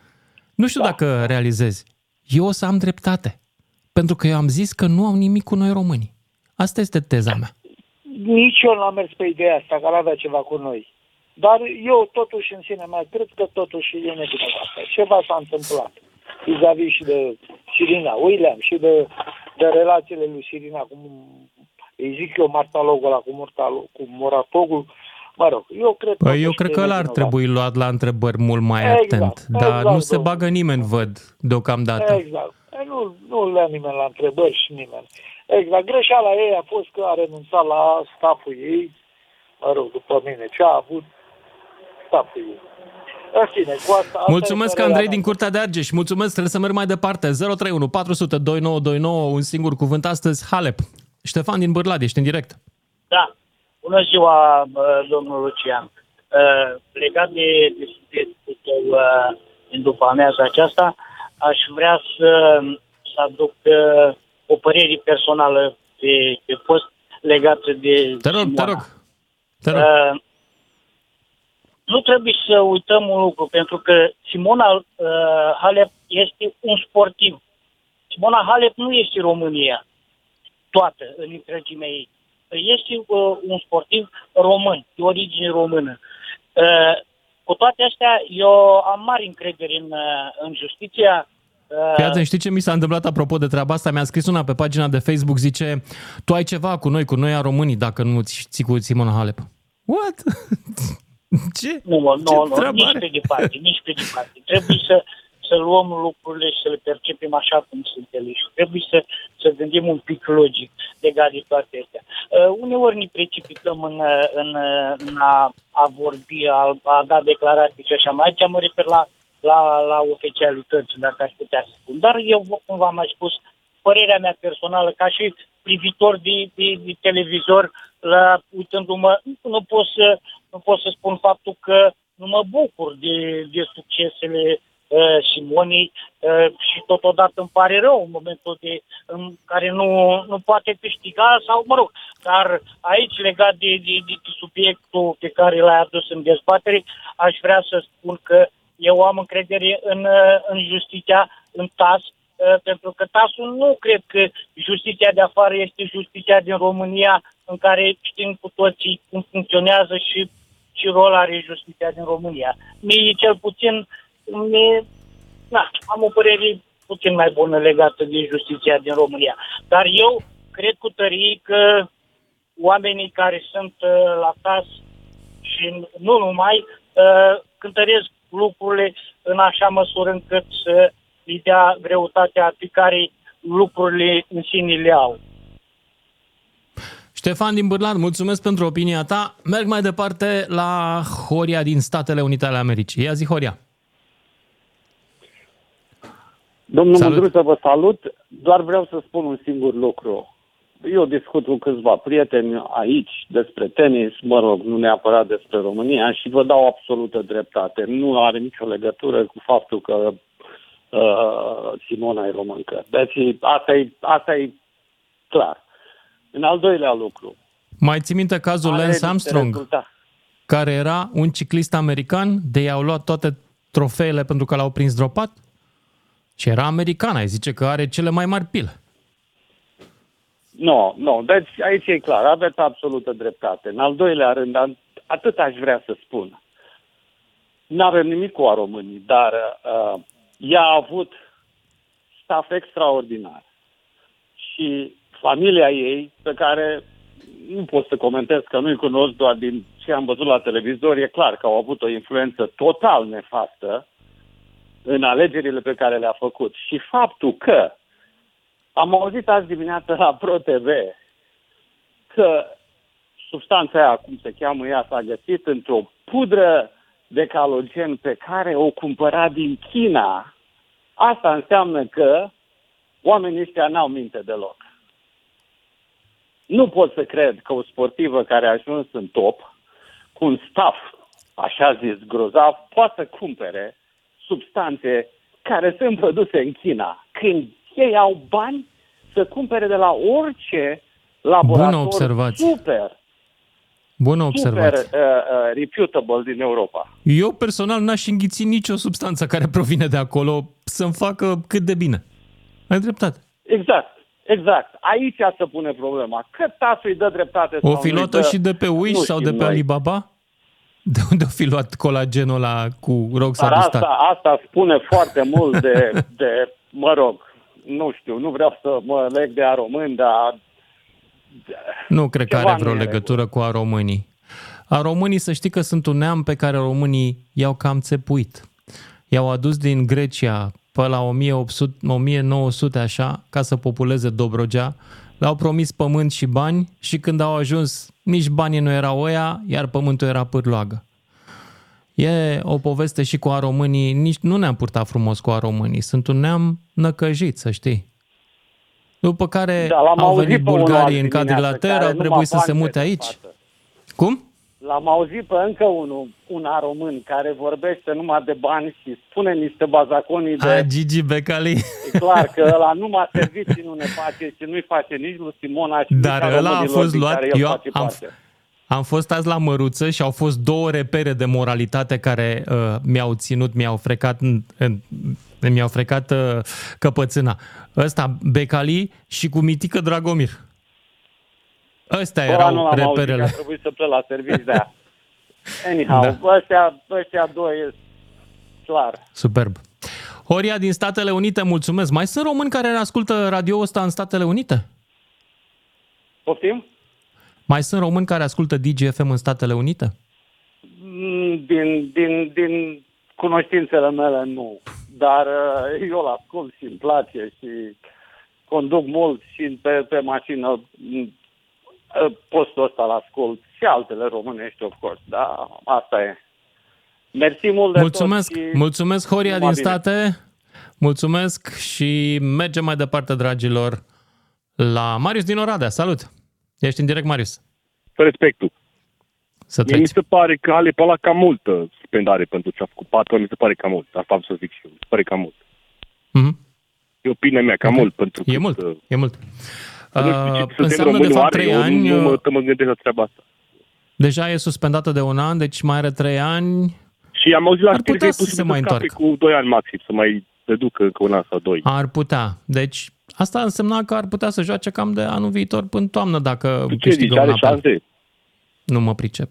nu știu Da. dacă realizezi, eu o să am dreptate. Pentru că eu am zis că nu au nimic cu noi românii. Asta este teza mea. Nici eu n-am mers pe ideea asta, că ar avea ceva cu noi. Dar eu totuși în sine mea cred că totuși e nevinovată. Ceva s-a întâmplat vis-a-vis și de Sirina William și de, de relațiile lui Sirina cu, îi zic eu, Martalogul ăla cu, Murtal, cu Muratogul. Mă rog, eu cred Păi eu totuși cred e că ăla ar nevinovată. trebui luat la întrebări mult mai Exact, atent. Dar exact, nu se domnule. bagă nimeni, văd, deocamdată. Exact. E, Nu, nu le-a nimeni la întrebări și nimeni. Exact. Greșeala ei a fost că a renunțat la staful ei, mă rog, după mine, ce a avut staful ei. În fine, cu asta... asta Mulțumesc, este Andrei părerea din mea. Curtea de Argeș. Mulțumesc, trebuie să merg mai departe. 031 400 2929, un singur cuvânt astăzi, Halep. Ștefan din Bârlad, ești în direct. Da. Bună ziua, bă, domnul Lucian. Uh, legat de de subiectul tău uh, din după amiaza aceasta, aș vrea să, să aduc uh, o părere personală pe, pe post legată de Te rog, te Simona. rog. Te rog. Uh, nu trebuie să uităm un lucru, pentru că Simona uh, Halep este un sportiv. Simona Halep nu este România toată în întregimea ei. Este uh, un sportiv român, de origine română. Uh, cu toate astea, eu am mare încredere în, uh, în justiția uh, Fii atent, știi ce mi s-a întâmplat apropo de treaba asta? Mi-a scris una pe pagina de Facebook, zice, tu ai ceva cu noi, cu noi a românii, dacă nu ți ții cu Simona Halep. What? ce? Nu, mă, Ce nu, nu, treabă nici are? pe departe, nici pe departe. Trebuie să, să luăm lucrurile și să le percepem așa cum sunt ele și trebuie să, să gândim un pic logic legat de toate astea. Uh, uneori ne precipităm în, uh, în, uh, în a, a vorbi, a, a da declarații și așa mai. Aici mă refer la, la, la oficialități, dacă aș putea să spun. Dar eu, cum v-am mai spus, părerea mea personală, ca și privitor de, de, de televizor, la, uitându-mă, nu pot, să, nu pot să spun faptul că nu mă bucur de, de succesele uh, Simonii uh, și totodată îmi pare rău în momentul de, în care nu, nu poate câștiga sau, mă rog, dar aici legat de, de, de subiectul pe care l-ai adus în dezbatere, aș vrea să spun că eu am încredere în, uh, în justiția, în TAS, uh, pentru că TAS-ul nu cred că justiția de afară este justiția din România, în care știm cu toții cum funcționează și și rol are justiția din România. Mie, cel puțin, mie, na, am o părere puțin mai bună legată de justiția din România. Dar eu cred cu tărie că oamenii care sunt uh, la tas și nu numai, uh, cântăresc lucrurile în așa măsură încât să îi dea greutatea pe care lucrurile în sine le au. Ștefan din Bârlan, mulțumesc pentru opinia ta. Merg mai departe la Horia din Statele Unite ale Americii. Ia zi, Horia. Domnul salut. Mândruță, vă salut. Doar vreau să spun un singur lucru. Eu discut cu câțiva prieteni aici despre tenis, mă rog, nu neapărat despre România și vă dau absolută dreptate. Nu are nicio legătură cu faptul că uh, Simona e româncă. Deci asta e, asta e clar. În al doilea lucru. Mai ții minte cazul Lance Armstrong, care era un ciclist american, de i-au luat toate trofeele pentru că l-au prins dropat? Și era american, ai zice că are cele mai mari pile. Nu, no, nu, no. deci aici e clar, aveți absolută dreptate. În al doilea rând, atât aș vrea să spun. Nu avem nimic cu a românii, dar uh, ea a avut staff extraordinar. Și familia ei, pe care nu pot să comentez că nu-i cunosc doar din ce am văzut la televizor, e clar că au avut o influență total nefastă în alegerile pe care le-a făcut. Și faptul că am auzit azi dimineață la ProTV că substanța aia, cum se cheamă ea, s-a găsit într-o pudră de calogen pe care o cumpăra din China, asta înseamnă că oamenii ăștia n-au minte deloc. Nu pot să cred că o sportivă care a ajuns în top, cu un staff, așa zis, grozav, poate să cumpere substanțe care sunt produse în China. Când ei au bani să cumpere de la orice laborator Bună observație. super, Bună observație. super uh, uh, reputable din Europa. Eu personal n-aș înghiți nicio substanță care provine de acolo să-mi facă cât de bine. Ai dreptate. Exact. Exact. Aici se pune problema. Cât tasul îi dă dreptate O fi luat dă... și de pe Wish sau de pe noi. Alibaba? De unde o fi luat colagenul ăla cu Roxana asta, asta spune foarte mult de, de, mă rog, nu știu, nu vreau să mă leg de a români, dar... Nu cred că are vreo legătură cu a românii. A românii să știi că sunt un neam pe care românii i-au cam țepuit. I-au adus din Grecia pe la 1800, 1900 așa, ca să populeze Dobrogea, le-au promis pământ și bani și când au ajuns, nici banii nu erau oia, iar pământul era pârloagă. E o poveste și cu a românii, nici nu ne-am purtat frumos cu a românii, sunt un neam năcăjit, să știi. După care da, au venit bulgarii în cadrilater, au trebuit să se mute aici. Față. Cum? L-am auzit pe încă unul, un român, care vorbește numai de bani și spune niște bazaconii de... A, Gigi Becali. E clar că ăla numai servicii nu ne face și nu-i face nici lui Simona și Dar ăla a fost luat... Eu am, am fost azi la Măruță și au fost două repere de moralitate care uh, mi-au ținut, mi-au frecat, uh, mi-au frecat uh, căpățâna. Ăsta, Becali și cu Mitică Dragomir. Ăstea erau reperele. Auzit, trebuit să plec la serviciu de aia. Anyhow, da. ăștia, ăștia doi clar. Superb. Horia din Statele Unite, mulțumesc. Mai sunt români care ascultă radio ăsta în Statele Unite? Poftim? Mai sunt români care ascultă DGFM în Statele Unite? Mm, din, din, din cunoștințele mele, nu. Dar uh, eu l ascult și îmi place și conduc mult și pe, pe mașină postul ăsta la ascult și altele românești, of course, da, asta e. Mersi mult de mulțumesc, tot și Mulțumesc, Horia din bine. state. Mulțumesc și mergem mai departe, dragilor, la Marius din Oradea. Salut! Ești în direct, Marius. Pe respectul. Să Mie mi se pare că Halep ăla cam multă suspendare pentru ce a făcut. Patru ani mi se pare cam mult. Asta am să zic și eu. Mi se pare cam mult. Mhm. E opinia mea, cam Ok. mult. Pentru E că, mult, uh, e mult. Nu știu ce Uh, suntem înseamnă de români fapt oare, 3 eu ani, Nu, nu uh, mă, mă gândesc la treaba asta. deja e suspendată de un an, deci mai are 3 ani. Și am auzit la Ar știri că putea e să se posibil mai să scape întoarcă. cu 2 ani maxim, să mai reducă încă un an sau doi. Ar putea. Deci asta însemna că ar putea să joace cam de anul viitor până toamnă dacă Ce câștigă zici, un are apel. șanse? Nu mă pricep.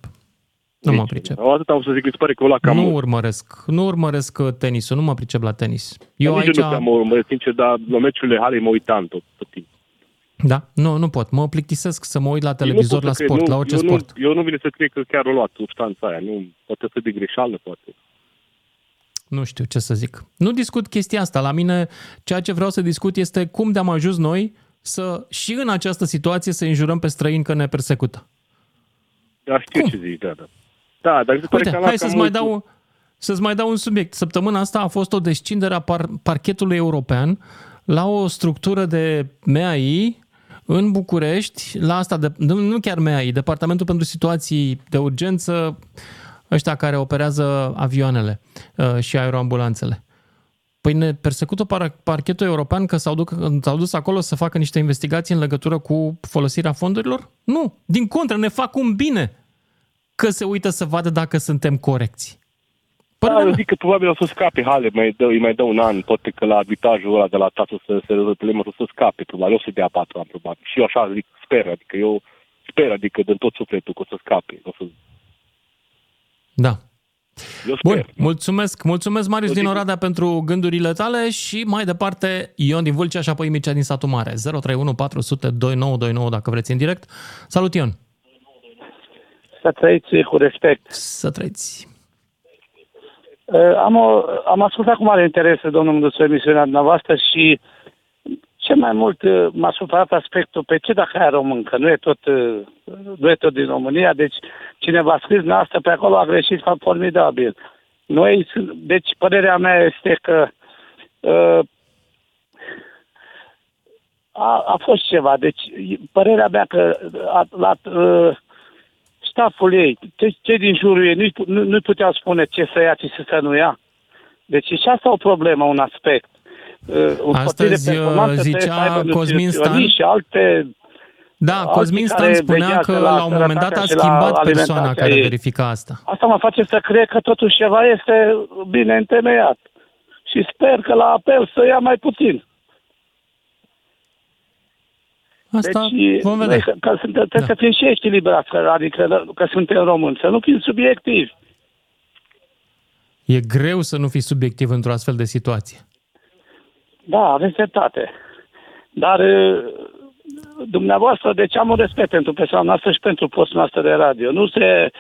Nu mă pricep. Atât am să zic, mi se pare că ăla cam Nu mult. urmăresc, nu urmăresc uh, tenisul, nu mă pricep la tenis. Eu Nici aici, nu prea mă urmăresc, sincer, dar la meciurile Halei mă uitam tot, tot timpul. Da, nu, nu pot. Mă plictisesc să mă uit la Eu nu televizor, pot la să cred, sport, nu, la orice eu sport. Nu, eu nu vine să cred că chiar o luat substanța aia. Nu, poate să de greșeală, poate. Nu știu ce să zic. Nu discut chestia asta. La mine, ceea ce vreau să discut este cum de-am ajuns noi să, și în această situație, să înjurăm pe străini că ne persecută. Da, știu ce zici, da, da. Da, dar mi se pare Uite, că a luat hai cam să-ți mai, mult- dau, să-ți mai dau un subiect. Săptămâna asta a fost o descindere a par, parchetului european la o structură de MAI în București, la asta de, nu, nu chiar MAI, Departamentul pentru Situații de Urgență, ăștia care operează avioanele uh, și aeroambulanțele. Păi ne persecută par, parchetul european că s-au, duc, s-au dus acolo să facă niște investigații în legătură cu folosirea fondurilor? Nu, din contră, ne fac un bine că se uită să vadă dacă suntem corecți. Da, eu zic că probabil o să scape Hale, mai dă, îi mai dă un an, poate că la arbitrajul ăla de la tată să se rezolve problema, o să scape, probabil, o să dea patru ani, probabil. Și eu așa zic, sper, adică eu sper, adică din tot sufletul că o să scape. O să... Da. Eu sper. Bun, mulțumesc, mulțumesc Marius din Oradea pentru gândurile tale și mai departe Ion din Vâlcea și apoi Mircea din Satul Mare. 031 400 2929 dacă vreți în direct. Salut Ion! Să trăiți cu respect. Să trăiți. Uh, Am, o, am ascultat cu mare interes, domnul Mânduțu, emisiunea dumneavoastră și ce mai mult uh, m-a supărat aspectul pe ce dacă aia româncă, nu e tot, uh, nu e tot din România, deci cineva a scris asta pe acolo a greșit fa- formidabil. Noi, sunt- deci părerea mea este că uh, a, a fost ceva, deci părerea mea că a, la, uh, staful ei, cei, cei din jurul ei, nu-i, pu- nu, nu puteau spune ce să ia și ce să nu ia. Deci e și asta o problemă, un aspect. Uh, un sportiv Astăzi, de performanță uh, trebuie să zicea aibă Cosmin nutriționiști Stan- și alte... Da, alții Cosmin Stan care spunea veghează că la un moment dat a sănătatea și la schimbat persoana alimentația care ei. verifica asta. Asta mă face să cred că totuși ceva este bine întemeiat. Și sper că la apel să ia mai puțin. Asta deci, vom vedea. noi Că, că sunt, trebuie da. să fim și echilibrați, că, adică că suntem români, să nu fim subiectivi. E greu să nu fii subiectiv într-o astfel de situație. Da, aveți dreptate. Dar uh, dumneavoastră, deci am un respect pentru persoana noastră și pentru postul noastră de radio. Nu se,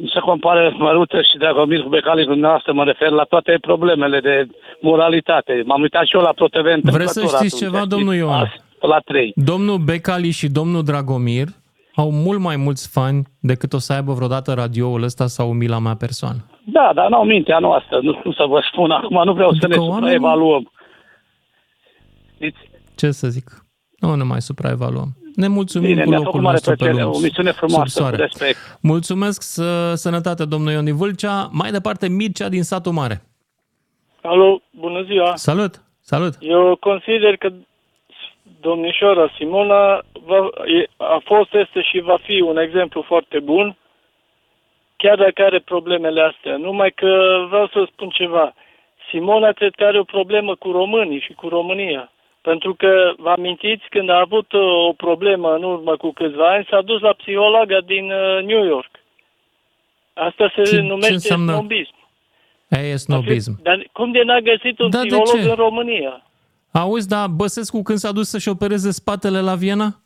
nu se compară Măruță și Dragomir cu Becali cu dumneavoastră, mă refer la toate problemele de moralitate. M-am uitat și eu la ProTV Vreți să întâmplător știți atunci, ceva, domnul Ioan? Azi, La 3. Domnul Becali și domnul Dragomir au mult mai mulți fani decât o să aibă vreodată radioul ăsta sau mila mea persoană. Da, dar n-au mintea noastră, nu, nu să vă spun acum, nu vreau să ne Adică oamenii- supraevaluăm. Ce să zic? Nu ne mai supraevaluăm. Ne mulțumim Bine, cu mi-a locul făcut mare nostru pe plăcere, lume. o misiune sub frumoasă, cu soare. respect. Mulțumesc, să, sănătate, domnul Ion din Vâlcea. Mai departe, Mircea din Satul Mare. Alo, bună ziua! Salut! Salut! Eu consider că domnișoara Simona va, e, a fost, este și va fi un exemplu foarte bun, chiar dacă are problemele astea. Numai că vreau să spun ceva. Simona cred că are o problemă cu românii și cu România. Pentru că vă amintiți când a avut uh, o problemă în urmă cu câțiva ani, s-a dus la psihologa din uh, New York. Asta se Ce- ce numește înseamnă? snobism. Aia e snobism. Dar cum de n-a găsit un Da, de psiholog ce? în România? Auzi, dar Băsescu când s-a dus să-și opereze spatele la Viena?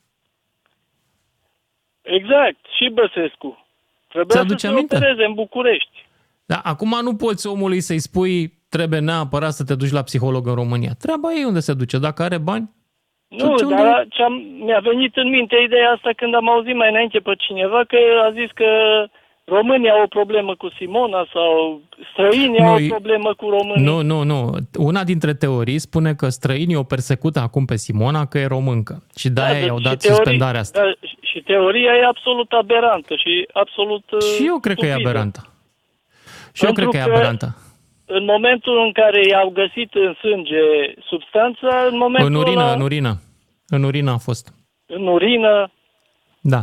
Exact, și Băsescu. Trebuia să Ți-aduce se aminte? opereze în București. Da, acum nu poți omului să-i spui trebuie neapărat să te duci la psiholog în România. Treaba ei unde se duce. Dacă are bani, Nu, ce unde- dar ce am, mi-a venit în minte ideea asta când am auzit mai înainte pe cineva că a zis că România au o problemă cu Simona sau străinii au o Nu, problemă cu românii. Nu, nu, nu. Una dintre teorii spune că străinii o persecută acum pe Simona că e româncă. Și de-aia dar i-au și dat teorii- suspendarea asta. Dar și Și teoria e absolut aberantă și absolut Și eu cred că e stupidă. aberantă. Și eu cred Pentru că e că- aberantă. În momentul în care i-au găsit în sânge substanța, în momentul În urină, ăla, în urină. În urină a fost. în urină, Da.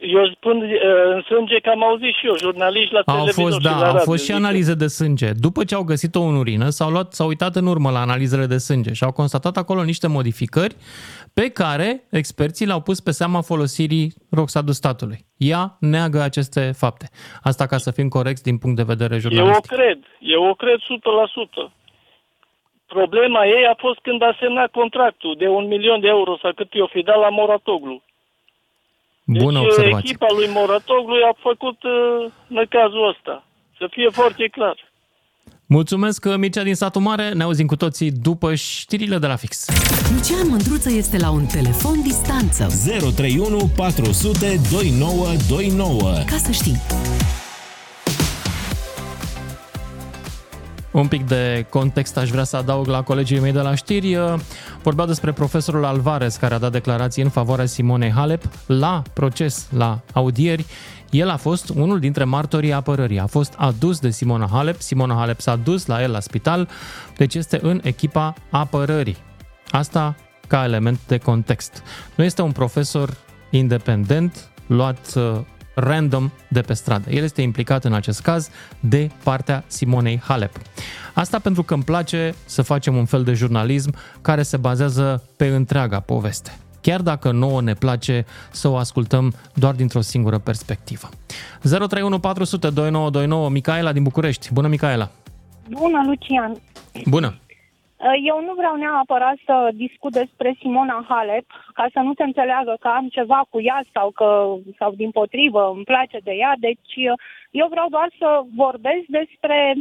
Eu spun uh, în sânge că am auzit și eu, jurnaliști la Au televizor fost, și da, la au radio, fost și zic analize de sânge. După ce au găsit-o în urină, s-au, luat, s-au uitat în urmă la analizele de sânge și au constatat acolo niște modificări pe care experții le-au pus pe seama folosirii roxadustatului. Ea neagă aceste fapte. Asta ca să fim corecți din punct de vedere Eu o jurnalistic. cred, eu o cred 100%. Problema ei a fost când a semnat contractul de un milion de euro sau cât i-o fi dat la Moratoglu. Bună deci observație. echipa lui Moratoglu a făcut uh, în cazul ăsta. Să fie foarte clar. Mulțumesc, Mircea din satul mare. Ne auzim cu toții după știrile de la fix. Lucian Mândruță este la un telefon distanță. 031 400 2929. Ca să știi. Un pic de context aș vrea să adaug la colegii mei de la știri. Vorbeau despre profesorul Alvarez care a dat declarații în favoarea Simonei Halep la proces, la audieri. El a fost unul dintre martorii apărării. A fost adus de Simona Halep. Simona Halep s-a dus la el la spital, deci este în echipa apărării. Asta ca element de context. Nu este un profesor independent luat uh, random de pe stradă. El este implicat în acest caz de partea Simonei Halep. Asta pentru că îmi place să facem un fel de jurnalism care se bazează pe întreaga poveste. Chiar dacă nouă ne place să o ascultăm doar dintr-o singură perspectivă. 031 400 2929 Micaela din București. Bună, Micaela! Bună, Lucian. Bună! Eu nu vreau neapărat să discut despre Simona Halep, ca să nu se înțeleagă că am ceva cu ea sau că sau din potrivă îmi place de ea. Deci eu vreau doar să vorbesc despre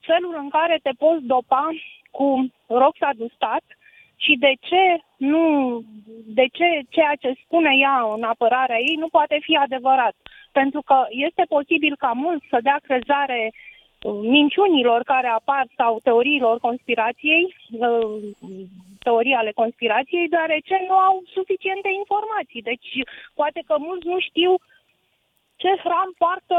felul în care te poți dopa cu roxadustat și de ce nu, de ce ceea ce spune ea în apărarea ei nu poate fi adevărat. Pentru că este posibil ca mulți să dea crezare minciunilor care apar sau teoriilor conspirației, uh, teorii ale conspirației, deoarece nu au suficiente informații. Deci poate că mulți nu știu ce hram poartă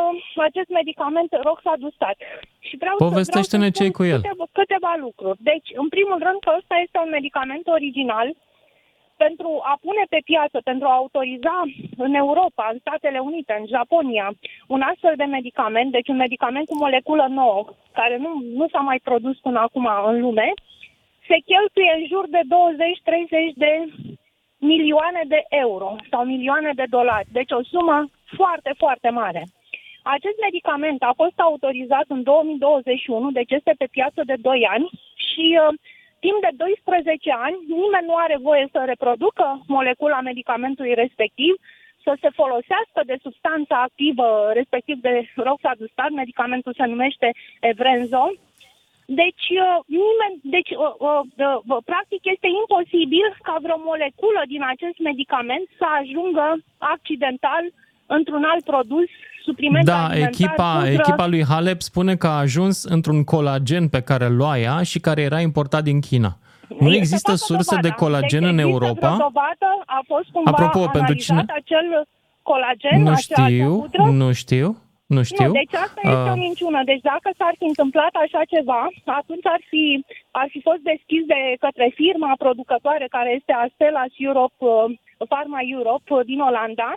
acest medicament roxadustat. Și vreau să- Povestește-ne vreau să ce-i spun cu el. Câteva, câteva lucruri. Deci, în primul rând că ăsta este un medicament original pentru a pune pe piață, pentru a autoriza în Europa, în Statele Unite, în Japonia, un astfel de medicament, deci un medicament cu moleculă nouă, care nu, nu s-a mai produs până acum în lume, se cheltuie în jur de 20-30 de milioane de euro sau milioane de dolari. Deci o sumă foarte, foarte mare. Acest medicament a fost autorizat în 2021, deci este pe piață de 2 ani și uh, timp de 12 ani nimeni nu are voie să reproducă molecula medicamentului respectiv, să se folosească de substanța activă, respectiv de roxadustat, medicamentul se numește Evrenzo. Deci, uh, nimeni, deci uh, uh, uh, practic este imposibil ca vreo moleculă din acest medicament să ajungă accidental într-un alt produs supliment Da, alimentar, echipa, pudră. echipa lui Halep spune că a ajuns într-un colagen pe care îl lua ea și care era importat din China. Nu Este există facă surse de dovada. colagen deci în există Europa. vreo dovadă? A fost cumva Apropo, pentru analizat cine- acel colagen, Nu acea, știu, acea pudră? nu știu, nu știu. Nu, deci asta este Uh, o minciună. Deci dacă s-ar fi întâmplat așa ceva, atunci ar fi, ar fi fost deschis de către firma producătoare care este Astellas Europe, uh, Pharma Europe uh, din Olanda,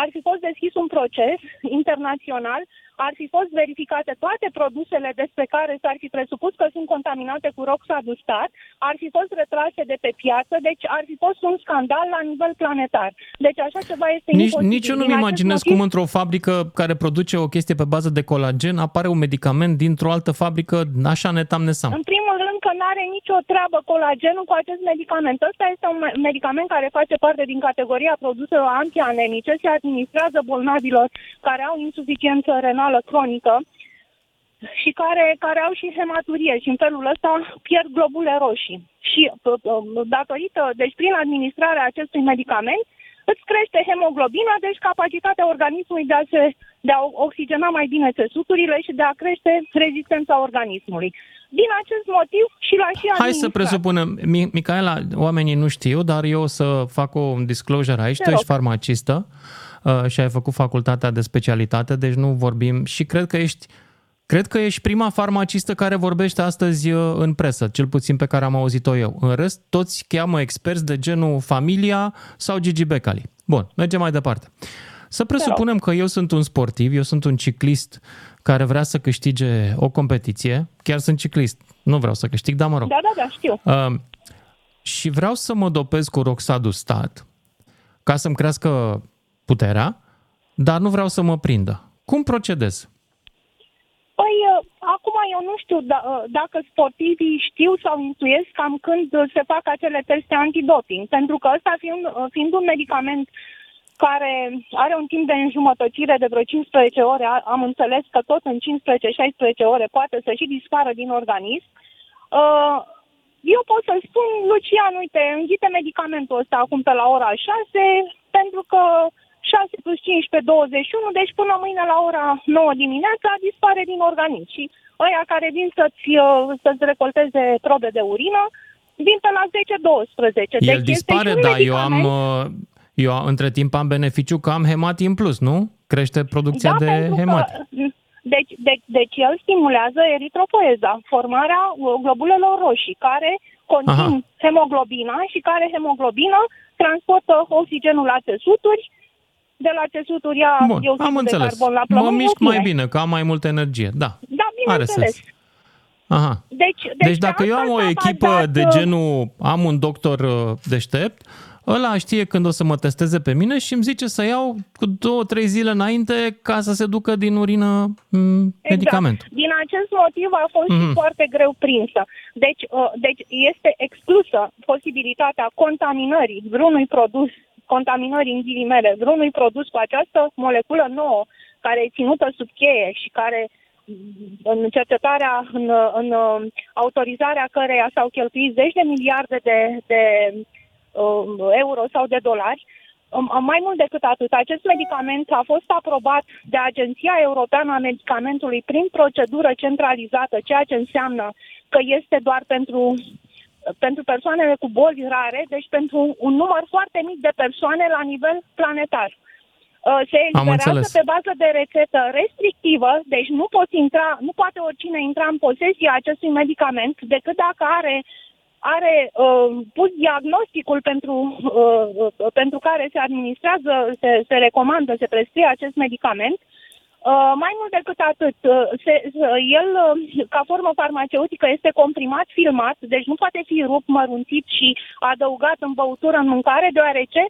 ar fi fost deschis un proces internațional, ar fi fost verificate toate produsele despre care s-ar fi presupus că sunt contaminate cu roxadustat, ar fi fost retrase de pe piață, deci ar fi fost un scandal la nivel planetar. Deci așa ceva este Nici, imposibil. nici eu Din nu-mi acest imaginez motiv- cum într-o fabrică care produce o chestie pe bază de colagen apare un medicament dintr-o altă fabrică așa netam nesam. În primul rând că nu are nicio treabă colagenul cu acest medicament. Ăsta este un me- medicament care face parte din categoria produselor antianemice, se administrează bolnavilor care au insuficiență renală cronică și care, care au și hematurie și în felul ăsta pierd globule roșii. Și p- p- datorită, deci prin administrarea acestui medicament, îți crește hemoglobina, deci capacitatea organismului de a, se, de a oxigena mai bine țesuturile și de a crește rezistența organismului. Din acest motiv și la și Hai să administrat. presupunem, Mi- Micaela, oamenii nu știu, dar eu o să fac o disclosure aici, Te tu ești rog. farmacistă. Uh, și ai făcut facultatea de specialitate, deci nu vorbim și cred că ești Cred că ești prima farmacistă care vorbește astăzi uh, în presă, cel puțin pe care am auzit-o eu. În rest, toți cheamă experți de genul Familia sau Gigi Becali. Bun, mergem mai departe. Să presupunem că eu sunt un sportiv, eu sunt un ciclist care vrea să câștige o competiție, chiar sunt ciclist, nu vreau să câștig, dar mă rog. Da, da, da, știu. Uh, și vreau să mă dopez cu roxadustat ca să-mi crească puterea, dar nu vreau să mă prindă. Cum procedez? Păi, uh, acum eu nu știu da, uh, dacă sportivii știu sau intuiesc cam când se fac acele teste antidoping, pentru că ăsta fiind, uh, fiind un medicament care are un timp de înjumătățire de vreo 15 ore, am înțeles că tot în 15-16 ore poate să și dispară din organism, eu pot să spun, Lucian, uite, înghite medicamentul ăsta acum pe la ora 6, pentru că 6 plus 15, 21, deci până mâine la ora 9 dimineața dispare din organism. Și ăia care vin să-ți, uh, să-ți recolteze probe de urină, vin pe la 10-12. El deci dispare, dar eu am, uh, eu între timp am beneficiu că am hematin plus, nu? Crește producția da, de hemat. Că, deci, de, deci el stimulează eritropoeza, formarea uh, globulelor roșii, care conțin Aha. hemoglobina și care hemoglobina transportă oxigenul la țesuturi, de la țesuturi ia Bun, am înțeles. de carbon la plămâni. Mă mișc mai bine, că am mai multă energie. Da, da are sens. Aha. Deci, deci, deci dacă eu am o echipă dat, de uh, genul, am un doctor uh, deștept, ăla știe când o să mă testeze pe mine și îmi zice să iau cu două, trei zile înainte ca să se ducă din urină mm, exact. medicament. Din acest motiv a fost mm-hmm. și Mhm. foarte greu prinsă. Deci, uh, deci este exclusă posibilitatea contaminării vreunui produs, contaminării în ghilimele, vreunui produs cu această moleculă nouă care e ținută sub cheie și care în cercetarea, în, în uh, autorizarea căreia s-au cheltuit zeci de miliarde de, de uh, euro sau de dolari. Um, Mai mult decât atât, acest medicament a fost aprobat de Agenția Europeană a Medicamentului prin procedură centralizată, ceea ce înseamnă că este doar pentru, pentru persoanele cu boli rare, deci pentru un număr foarte mic de persoane la nivel planetar. Uh, Se eliberează înțeles. pe bază de rețetă restrictivă, deci nu, poți intra, nu poate oricine intra în posesia acestui medicament decât dacă are are uh, pus diagnosticul pentru, uh, uh, pentru care se administrează, se, se recomandă, se prescrie acest medicament. Uh, mai mult decât atât, uh, se, uh, el, uh, ca formă farmaceutică, este comprimat, filmat, deci nu poate fi rupt, mărunțit și adăugat în băutură, în mâncare, deoarece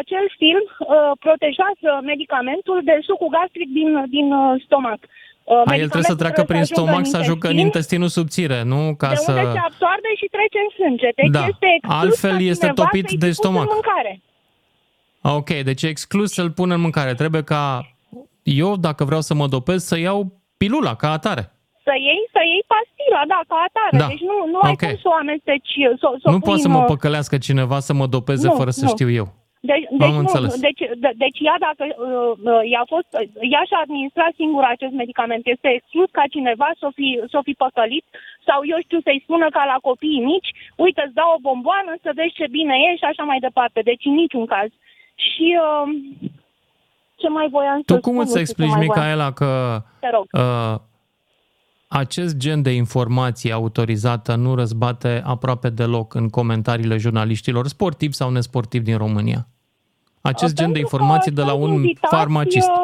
acel film uh, protejează medicamentul de sucul gastric din, din uh, stomac. Uh, A, el trebuie să treacă prin ajungă stomac, în să ajungă în intestin, intestinul subțire, nu? Ca de să... unde se absorbe și trece în sânge. Deci Da. este exclus Altfel ca este cineva topit să-i de fi pus stomac. În mâncare. Ok, deci e exclus să-l pun în mâncare. Trebuie ca eu, dacă vreau să mă dopez, să iau pilula ca atare. Să iei, să iei pastila, da, ca atare. Da. Deci nu, nu ai Ok. cum să o amesteci, să, să o nu pui poate să în, mă uh, păcălească cineva să mă dopeze Nu, fără să nu. știu eu. Deci, Am deci, nu, înțeles. deci, de, deci ea dacă uh, uh, ea a fost, ea și-a administrat singur acest medicament. Este exclus ca cineva să o fi, să o fi păcălit sau eu știu să-i spună ca la copiii mici, uite, îți dau o bomboană să vezi ce bine e și așa mai departe. Deci în niciun caz. Și uh, ce mai voiam să Tu cum spun, îți nu știu ce explici, mai voiam. Micaela, că Te rog. uh, acest gen de informație autorizată nu răzbate aproape deloc în comentariile jurnaliștilor sportivi sau nesportivi din România? Acest gen de informații de la un Invitați, farmacist. uh,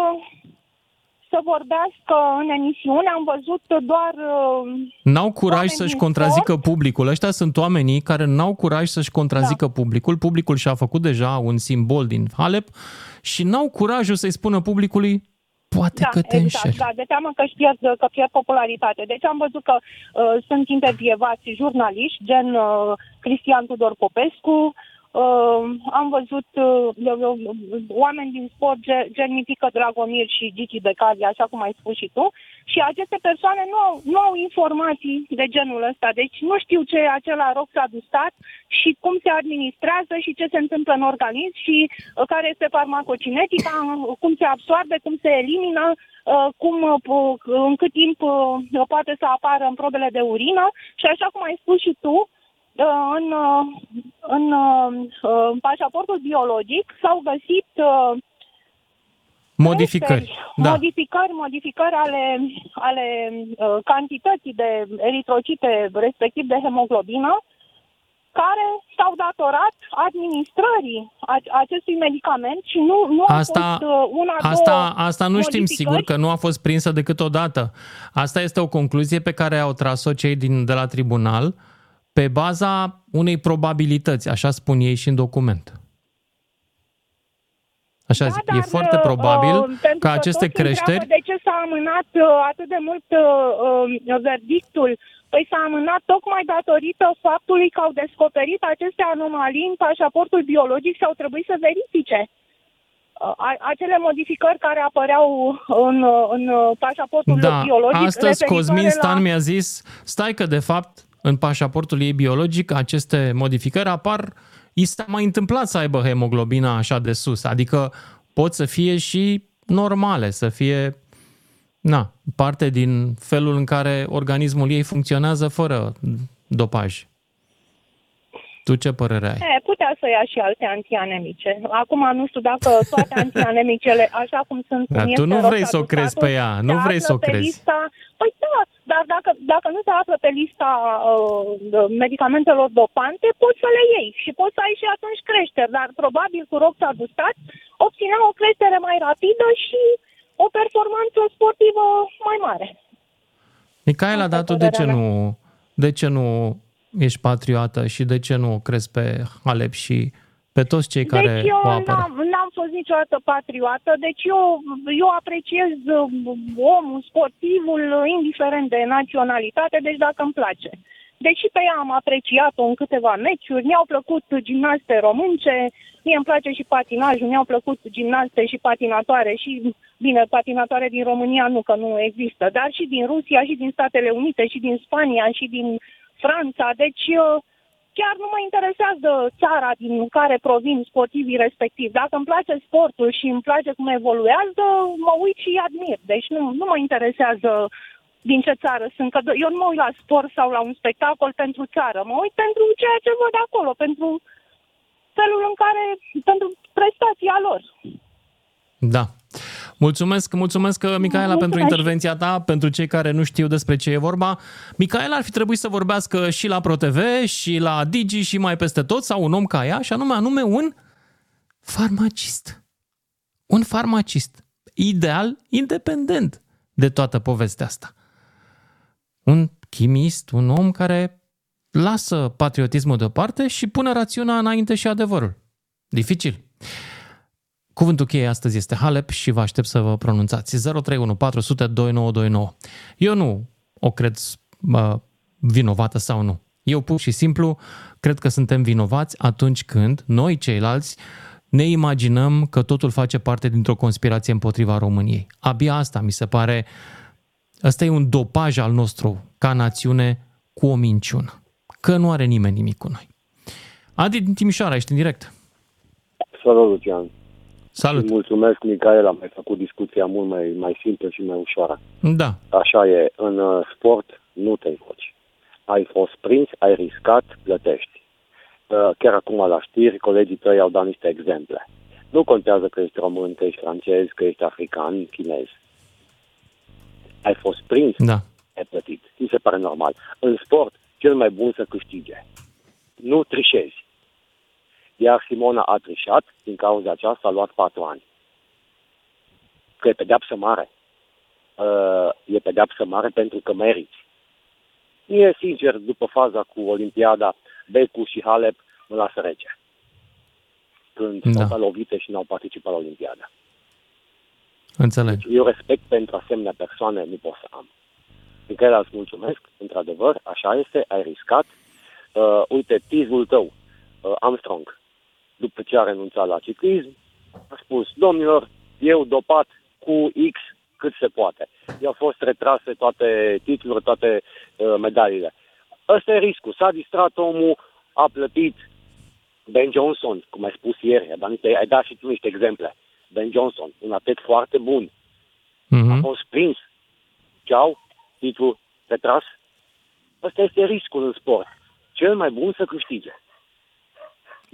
Să vorbească în emisiune, am văzut doar uh, N-au curaj oameni să-și din contrazică publicul. Ăștia sunt oamenii care n-au curaj să-și contrazică Da. publicul. Publicul și-a făcut deja un simbol din Halep și n-au curajul să-i spună publicului poate da, că te exact, înșeli. da, de teamă că își pierd, că pierd popularitate. Deci am văzut că uh, sunt intervievați jurnaliști, gen uh, Cristian Tudor Popescu, uh, am văzut uh, uh, oameni din sport, ge- gen Mitică Dragomir și Gigi Becali, așa cum ai spus și tu, și aceste persoane nu au, nu au informații de genul ăsta, deci nu știu ce e acela roxadustat și cum se administrează și ce se întâmplă în organism și uh, care este farmacocinetica, uh, cum se absorbe, cum se elimină, uh, cum, uh, po- în cât timp uh, poate să apară în probele de urină. Și așa cum ai spus și tu, uh, în, uh, în, uh, în pașaportul biologic s-au găsit uh, Modificări, creșteri, da. modificări, modificări ale, ale uh, cantității de eritrocite, respectiv de hemoglobină, care s-au datorat administrării a- acestui medicament și nu, nu a Asta, fost uh, una, asta, două asta nu știm modificări. sigur că nu a fost prinsă decât o dată. Asta este o concluzie pe care au tras-o cei din, de la tribunal pe baza unei probabilități, așa spun ei și în document. Așa zic, e foarte uh, probabil uh, pentru că aceste toți întreabă creșteri De ce s-a amânat uh, atât de mult uh, uh, verdictul? Păi s-a amânat tocmai datorită faptului că au descoperit aceste anomalii în pașaportul biologic și au trebuit să verifice uh, a- acele modificări care apăreau în, uh, în uh, pașaportul Da, biologic. astăzi referitoare Cosmin la- Stan mi-a zis, stai că de fapt în pașaportul ei biologic aceste modificări apar, i s-a mai întâmplat să aibă hemoglobina așa de sus, adică pot să fie și normale, să fie na, parte din felul în care organismul ei funcționează fără dopaj. Tu ce părere ai? E, putea să ia și alte antianemice. Acum nu știu dacă toate antianemicele, așa cum sunt, Dar cum tu este nu vrei să o roxadustatul, crezi pe ea, nu se vrei află să o pe crezi. Lista, păi da, dar dacă, dacă nu se află pe lista uh, de medicamentelor dopante, poți să le iei și poți să ai și atunci creșteri, dar probabil cu roxadustat obținea o creștere mai rapidă și o performanță sportivă mai mare. Micaela, dar tu de ce părerea nu, de ce nu ești patriotă și de ce nu o crezi pe Halep și pe toți cei care deci eu o apără? n-am, n-am fost niciodată patriotă, deci eu, eu apreciez uh, omul, sportivul, uh, indiferent de naționalitate, deci dacă îmi place. Deși pe ea am apreciat-o în câteva meciuri, mi-au plăcut gimnaste românce, mie îmi place și patinajul, mi-au plăcut gimnaste și patinatoare și, bine, patinatoare din România nu, că nu există, dar și din Rusia, și din Statele Unite, și din Spania, și din Franța, deci uh, chiar nu mă interesează țara din care provin sportivii respectiv. Dacă îmi place sportul și îmi place cum evoluează, mă uit și îi admir. Deci nu, nu mă interesează din ce țară sunt. Că eu nu mă uit la sport sau la un spectacol pentru țară. Mă uit pentru ceea ce văd acolo, pentru felul în care, pentru prestația lor. Da. Mulțumesc, mulțumesc, Micaela, pentru Mulțumesc. intervenția ta. Pentru cei care nu știu despre ce e vorba, Micaela ar fi trebuit să vorbească și la ProTV, și la Digi, și mai peste tot, sau un om ca ea, și anume, anume un farmacist. Un farmacist. Ideal, independent de toată povestea asta. Un chimist, un om care lasă patriotismul deoparte și pune rațiunea înainte și adevărul. Dificil. Cuvântul cheie astăzi este Halep și vă aștept să vă pronunțați. 031 400 2929. Eu nu o cred uh, vinovată sau nu. Eu pur și simplu cred că suntem vinovați atunci când noi ceilalți ne imaginăm că totul face parte dintr-o conspirație împotriva României. Abia asta mi se pare, ăsta e un dopaj al nostru ca națiune cu o minciună. Că nu are nimeni nimic cu noi. Adi din Timișoara, ești în direct. Salut, Lucian. Salut. Îi mulțumesc, Micaela, am mai făcut discuția mult mai, mai simplă și mai ușoară. Da. Așa e, în uh, sport nu te încoci. Ai fost prins, ai riscat, plătești. Uh, Chiar acum la știri, colegii tăi au dat niște exemple. Nu contează că ești român, că ești francez, că ești african, chinez. Ai fost prins, da. ai plătit. Mi se pare normal. În sport, cel mai bun să câștige. Nu trișezi. Iar Simona a trișat, din cauza aceasta a luat patru ani. Că e pedeapsă mare. Uh, e pedeapsă mare pentru că meriți. Mie, sincer, după faza cu Olimpiada, Becu și Halep mă lasă rece. Când Da. s-au dat lovite și n-au participat la Olimpiada. Înțeleg. Eu respect pentru asemenea persoane nu pot să am. În care îți mulțumesc, într-adevăr, așa este, ai riscat. Uh, uite, tizul tău, uh, Armstrong, după ce a renunțat la ciclism, a spus, domnilor, eu dopat cu X cât se poate. I-au fost retrase toate titlurile, toate uh, medaliile. Ăsta e riscul. S-a distrat omul, a plătit Ben Johnson, cum ai spus ieri, ai dat, niște, ai dat și tu niște exemple. Ben Johnson, un atlet foarte bun, Mhm. a fost prins. Ceau, titlul retras. Ăsta este riscul în sport. Cel mai bun să câștige.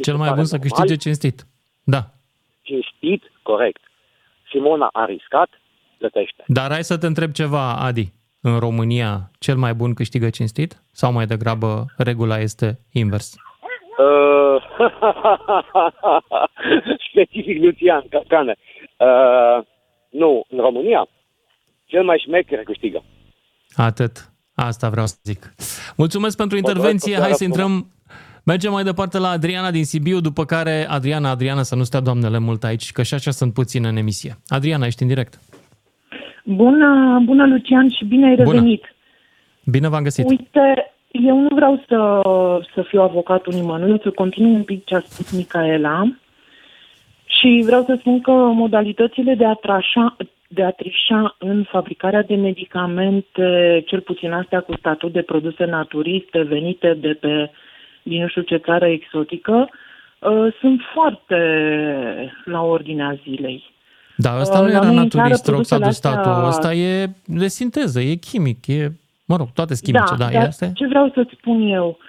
Cel mai pare bun să normal? câștige cinstit. Da. Cinstit, corect. Simona a riscat, plătește. Dar hai să te întreb ceva, Adi. În România, cel mai bun câștigă cinstit? Sau mai degrabă regula este invers? Uh, specific Lucian Cane. Uh, nu, în România, cel mai șmecher câștigă. Atât. Asta vreau să zic. Mulțumesc pentru intervenție. Hai să intrăm Mergem mai departe la Adriana din Sibiu, după care Adriana, Adriana, să nu stea doamnele mult aici, că și așa sunt puțin în emisie. Adriana, ești în direct. Bună, bună Lucian și bine ai Bună. revenit. Bine v-am găsit. Uite, eu nu vreau să, să fiu avocatul nimănui, să continui un pic ce a spus Micaela și vreau să spun că modalitățile de a, trașa, de a trișa în fabricarea de medicamente, cel puțin astea cu statut de produse naturiste venite de pe din nu știu ce țară exotică, uh, sunt foarte la ordinea zilei. Da, ăsta Uh, nu la era noi în naturist, țară, roxadostatul. produsele Ăsta e de sinteză, e chimic, e, mă rog, toate chimice, da, dar e asta? ce vreau să-ți spun eu, uh,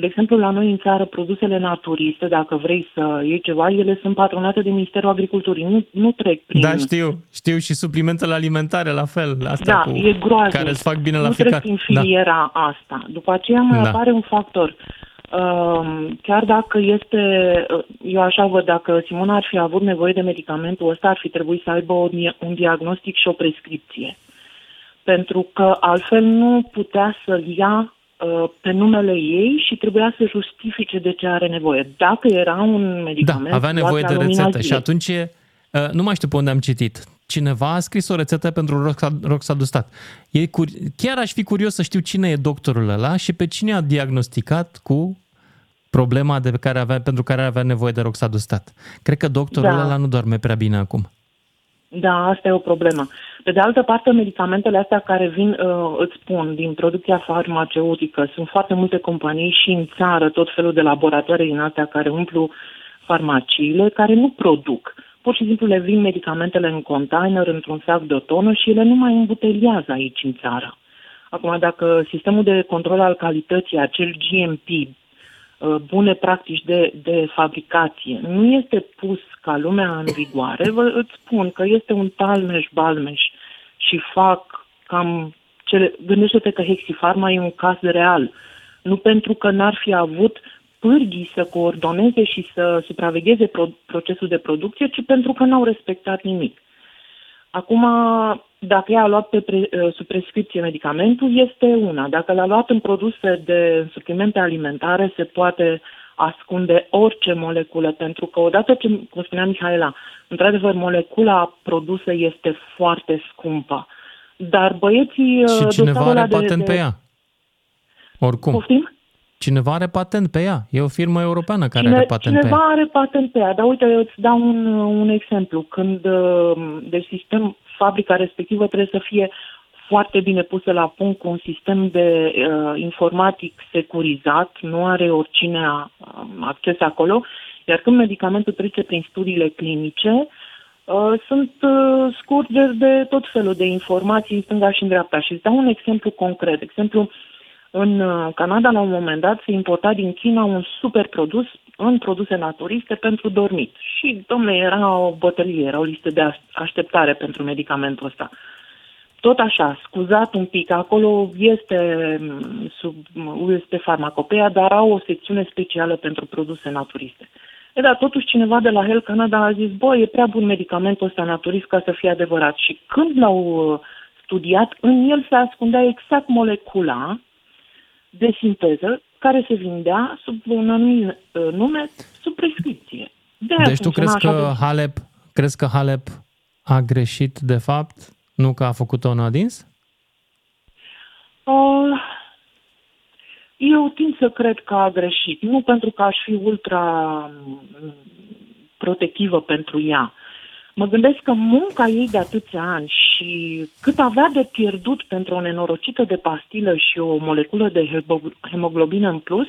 de exemplu, la noi în țară, produsele naturiste, dacă vrei să iei ceva, ele sunt patronate de Ministerul Agriculturii, nu, nu trec prin... Da, știu, știu și suplimentele alimentare la fel, astea Da, cu, e groaznic. care îți fac bine la nu trec ficat. prin filiera da. asta. După aceea mai Da. apare un factor. Um, chiar dacă este, uh, eu așa văd, dacă Simona ar fi avut nevoie de medicamentul ăsta, ar fi trebuit să aibă o, dia- un diagnostic și o prescripție. Pentru că altfel nu putea să-l ia uh, pe numele ei și trebuia să justifice de ce are nevoie. Dacă era un Da, medicament... avea luat nevoie la de lumina rețetă și zilei. atunci, e, uh, nu mai știu pe unde am citit, cineva a scris o rețetă pentru roxa- roxadustat. E cur- chiar aș fi curios să știu cine e doctorul ăla și pe cine a diagnosticat cu problema de care avea, pentru care avea nevoie de roxadustat. Cred că doctorul Da. ăla nu doarme prea bine acum. Da, asta e o problemă. Pe de altă parte, medicamentele astea care vin, uh, îți spun, din producția farmaceutică, sunt foarte multe companii și în țară, tot felul de laboratoare din astea care umplu farmaciile, care nu produc. Pur și simplu le vin medicamentele în container, într-un sac de o tonă și ele nu mai îmbuteliază aici în țară. Acum, dacă sistemul de control al calității, acel GMP, uh, bune practici de, de fabricație, nu este pus ca lumea în vigoare, vă îți spun că este un talmeș-balmeș și fac cam cele... Gândește-te că Hexifarma e un caz real. Nu pentru că n-ar fi avut pârghii să coordoneze și să supravegheze pro- procesul de producție, ci pentru că n-au respectat nimic. Acum, dacă ea a luat pe pre, uh, sub prescripție medicamentul, este una. Dacă l-a luat în produse de suplimente alimentare, se poate ascunde orice moleculă, pentru că odată ce, cum spunea Mihaela, într-adevăr, molecula produsă este foarte scumpă. Dar băieții... Și uh, cineva dosarul ăla are patent pe ea. Oricum. Poftim? Cineva are patent pe ea. E o firmă europeană care Cine, are patent pe cineva ea. are patent pe ea, dar uite, eu îți dau un, un exemplu. Când uh, de sistem, fabrica respectivă trebuie să fie foarte bine pusă la punct cu un sistem de uh, informatic securizat, nu are oricine a- um, acces acolo, iar când medicamentul trece prin studiile clinice, uh, sunt uh, scurgeri de tot felul de informații în stânga și în dreapta. Și îți dau un exemplu concret. Exemplu, în uh, Canada, la un moment dat, se importa din China un super produs în produse naturiste pentru dormit. Și, domnule, era o bătălie, era o listă de aș- așteptare pentru medicamentul ăsta. Tot așa, scuzat un pic, acolo este, mm, sub, este farmacopea, dar au o secțiune specială pentru produse naturiste. E, dar totuși cineva de la Health Canada a zis, bă, e prea bun medicamentul ăsta naturist ca să fie adevărat. Și când l-au uh, studiat, în el se ascundea exact molecula de sinteză care se vindea sub un anumit uh, nume, sub prescripție. De-aia Deci tu funcționa crezi așa că de- Halep, crezi că Halep a greșit de fapt, nu că a făcut-o în adins? Uh, eu tind să cred că a greșit. Nu pentru că aș fi ultra mm, protectivă pentru ea. Mă gândesc că munca ei de atâția ani și cât avea de pierdut pentru o nenorocită de pastilă și o moleculă de hebo- hemoglobină în plus,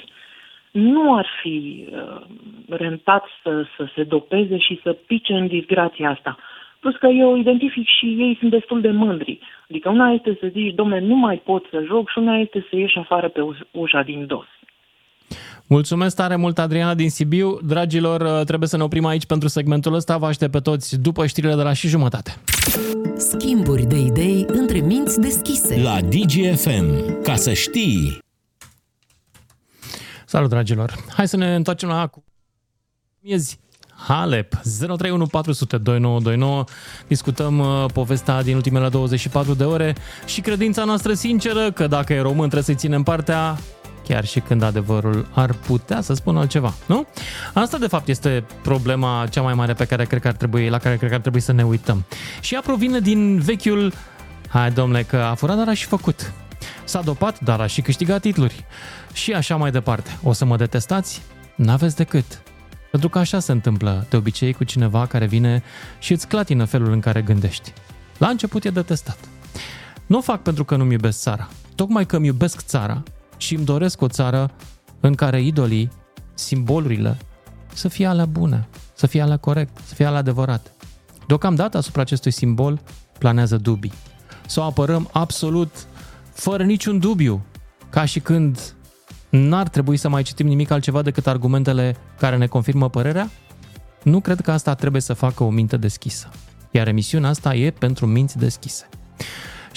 nu ar fi uh, rentat să, să se dopeze și să pice în disgrația asta. Plus că eu identific și ei sunt destul de mândri. Adică una este să zici, domne, nu mai pot să joc și una este să ieși afară pe uș- ușa din dos. Mulțumesc tare mult, Adriana din Sibiu. Dragilor, uh, trebuie să ne oprim aici pentru segmentul ăsta. Vă aștept pe toți după știrile de la și jumătate. Schimburi de idei între minți deschise. La DGFM. Ca să știi... Salut, dragilor! Hai să ne întoarcem la miezi. Halep, 031 400 2929. Discutăm uh, povestea din ultimele 24 de ore și credința noastră sinceră că dacă e român trebuie să-i ținem partea chiar și când adevărul ar putea să spună altceva, nu? Asta de fapt este problema cea mai mare pe care cred că ar trebui, la care cred că ar trebui să ne uităm. Și ea provine din vechiul Hai, domnule, că a furat, dar a și făcut. S-a dopat, dar a și câștigat titluri. Și așa mai departe. O să mă detestați? N-aveți decât. Pentru că așa se întâmplă de obicei cu cineva care vine și îți clatină felul în care gândești. La început e detestat. Nu o fac pentru că nu-mi iubesc țara. Tocmai că îmi iubesc țara și îmi doresc o țară în care idolii, simbolurile, să fie alea bune, să fie alea corect, să fie alea adevărat. Deocamdată asupra acestui simbol planează dubii. Să o apărăm absolut fără niciun dubiu, ca și când n-ar trebui să mai citim nimic altceva decât argumentele care ne confirmă părerea? Nu cred că asta trebuie să facă o minte deschisă. Iar emisiunea asta e pentru minți deschise.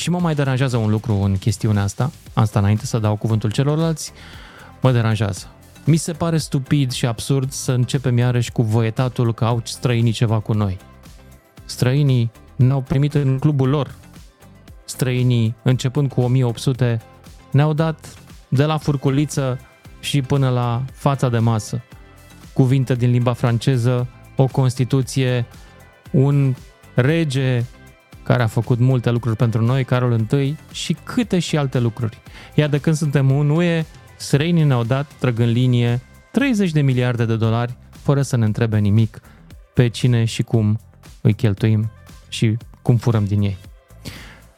Și mă mai deranjează un lucru în chestiunea asta, asta înainte să dau cuvântul celorlalți, mă deranjează. Mi se pare stupid și absurd să începem iarăși cu voietatul că au străinii ceva cu noi. Străinii ne-au primit în clubul lor. Străinii, începând cu 1800, ne-au dat de la furculiță și până la fața de masă. Cuvinte din limba franceză, o Constituție, un rege care a făcut multe lucruri pentru noi, Carol I, și câte și alte lucruri. Iar de când suntem un UE, străinii ne-au dat, trăgând linie, 30 de miliarde de dolari, fără să ne întrebe nimic pe cine și cum îi cheltuim și cum furăm din ei.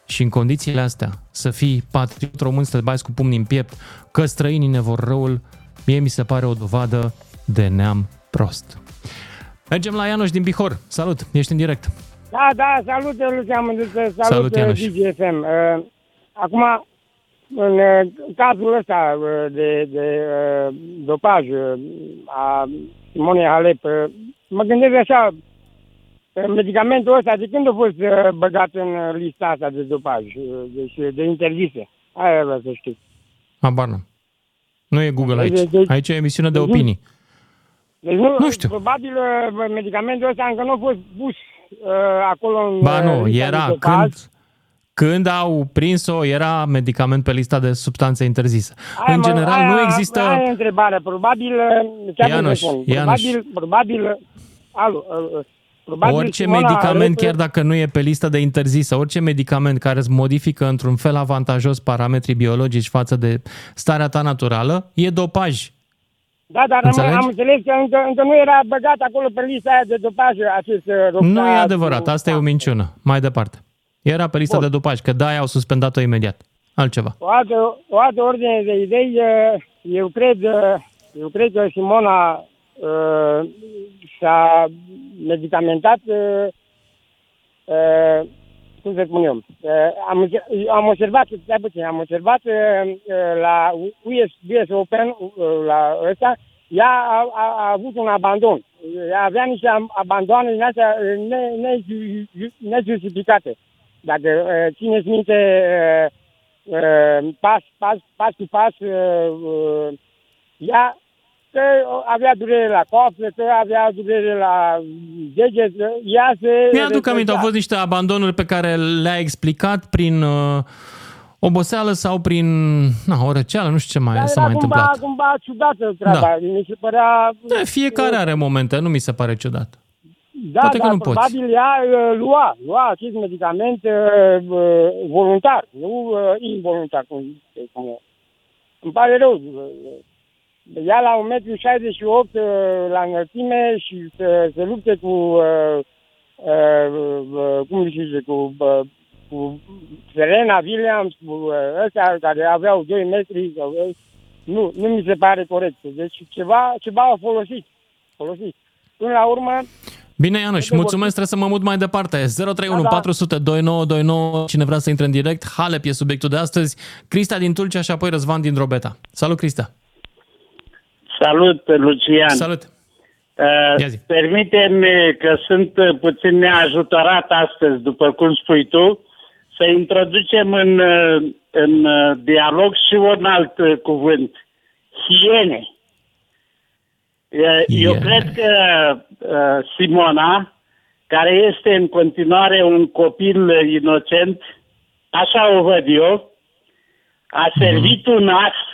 Și în condițiile astea, să fii patriot român, să te bați cu pumnii în piept, că străinii ne vor răul, mie mi se pare o dovadă de neam prost. Mergem la Ianoș din Bihor. Salut, ești în direct. Da, da, salut, Lucian Mândruță, salut, Salut, Ianoș. DGFM. Uh, acum, în uh, cazul ăsta uh, de, de uh, dopaj uh, a Simonei Halep, uh, mă gândesc așa, uh, medicamentul ăsta, de când a fost uh, băgat în uh, lista asta de dopaj, uh, deci de interzise? Aia vreau să știu. Habar n-am. Nu e Google aici. Deci- deci- Aici e emisiune de deci- opinii. Deci nu, Nu știu. Probabil uh, medicamentul ăsta încă nu a fost pus uh, acolo în Ba uh, nu, lista de era dopaj. când, când au prins-o, era medicament pe lista de substanțe interzise. Aia, în mă, general, aia, nu există... Aia e întrebarea. Probabil, uh, chiar nu Ianoș, spun, Ianoș. probabil, probabil, alo, uh, uh, probabil Orice Simona medicament, Halep- chiar dacă nu e pe lista de interzisă, orice medicament care îți modifică într-un fel avantajos parametrii biologici față de starea ta naturală, e dopaj. Da, dar am, Înțelegi? am înțeles că încă, încă nu era băgat acolo pe lista aia de dopaj acest uh, Roxana- Nu e adevărat, asta e o minciună. Mai departe. Era pe lista Bun. de dopaj, că de-aia au suspendat-o imediat. Altceva. O altă, o altă ordine de idei, uh, eu cred, uh, eu cred că Simona uh, s-a medicamentat, uh, uh, cum să spun eu, uh, am, înce- am observat, stai puțin, am observat uh, uh, la US, US Open, uh, la ăsta, ea a, a, a avut un abandon. Ea avea niște am- abandoane din astea uh, ne- ne- nejustificate. Dacă uh, țineți minte, uh, uh, pas, pas, pas cu pas, uh, uh, ea că avea durere la coafă, că avea durere la deget, ea se... Mi-aduc aminte, au fost niște abandonuri pe care le-a explicat prin uh, oboseală sau prin na, o răceală, nu știu ce mai s-a mai cumva, întâmplat. cumva ciudată treaba. Da. Mi se părea... Da, fiecare are momente, nu mi se pare ciudat. Da, Poate că dar nu poți. probabil ea uh, lua, lua acest medicament uh, uh, voluntar, nu uh, involuntar. Cum, cum, îmi pare rău. Uh, Ea la 1,68 m uh, la înălțime și să se lupte cu, uh, uh, uh, cum se zice, cu, uh, cu Serena Williams, cu uh, ăstea care aveau 2 metri, sau, uh, nu, nu mi se pare corect. Deci ceva, ceva au folosit. folosit. Până la urmă, Bine, Ianuș, mulțumesc, trebuie să mă mut mai departe. 031 Da, da. 400 2929, cine vrea să intre în direct. Halep e subiectul de astăzi. Crista din Tulcea și apoi Răzvan din Drobeta. Salut, Crista! Salut, Lucian. Salut. Uh, permite-mi că sunt uh, puțin neajutorat astăzi, după cum spui tu, să introducem în, uh, în uh, dialog și un alt uh, cuvânt. Hiene. Uh, Eu Hiene. cred că uh, Simona, care este în continuare un copil uh, inocent, așa o văd eu, a servit un as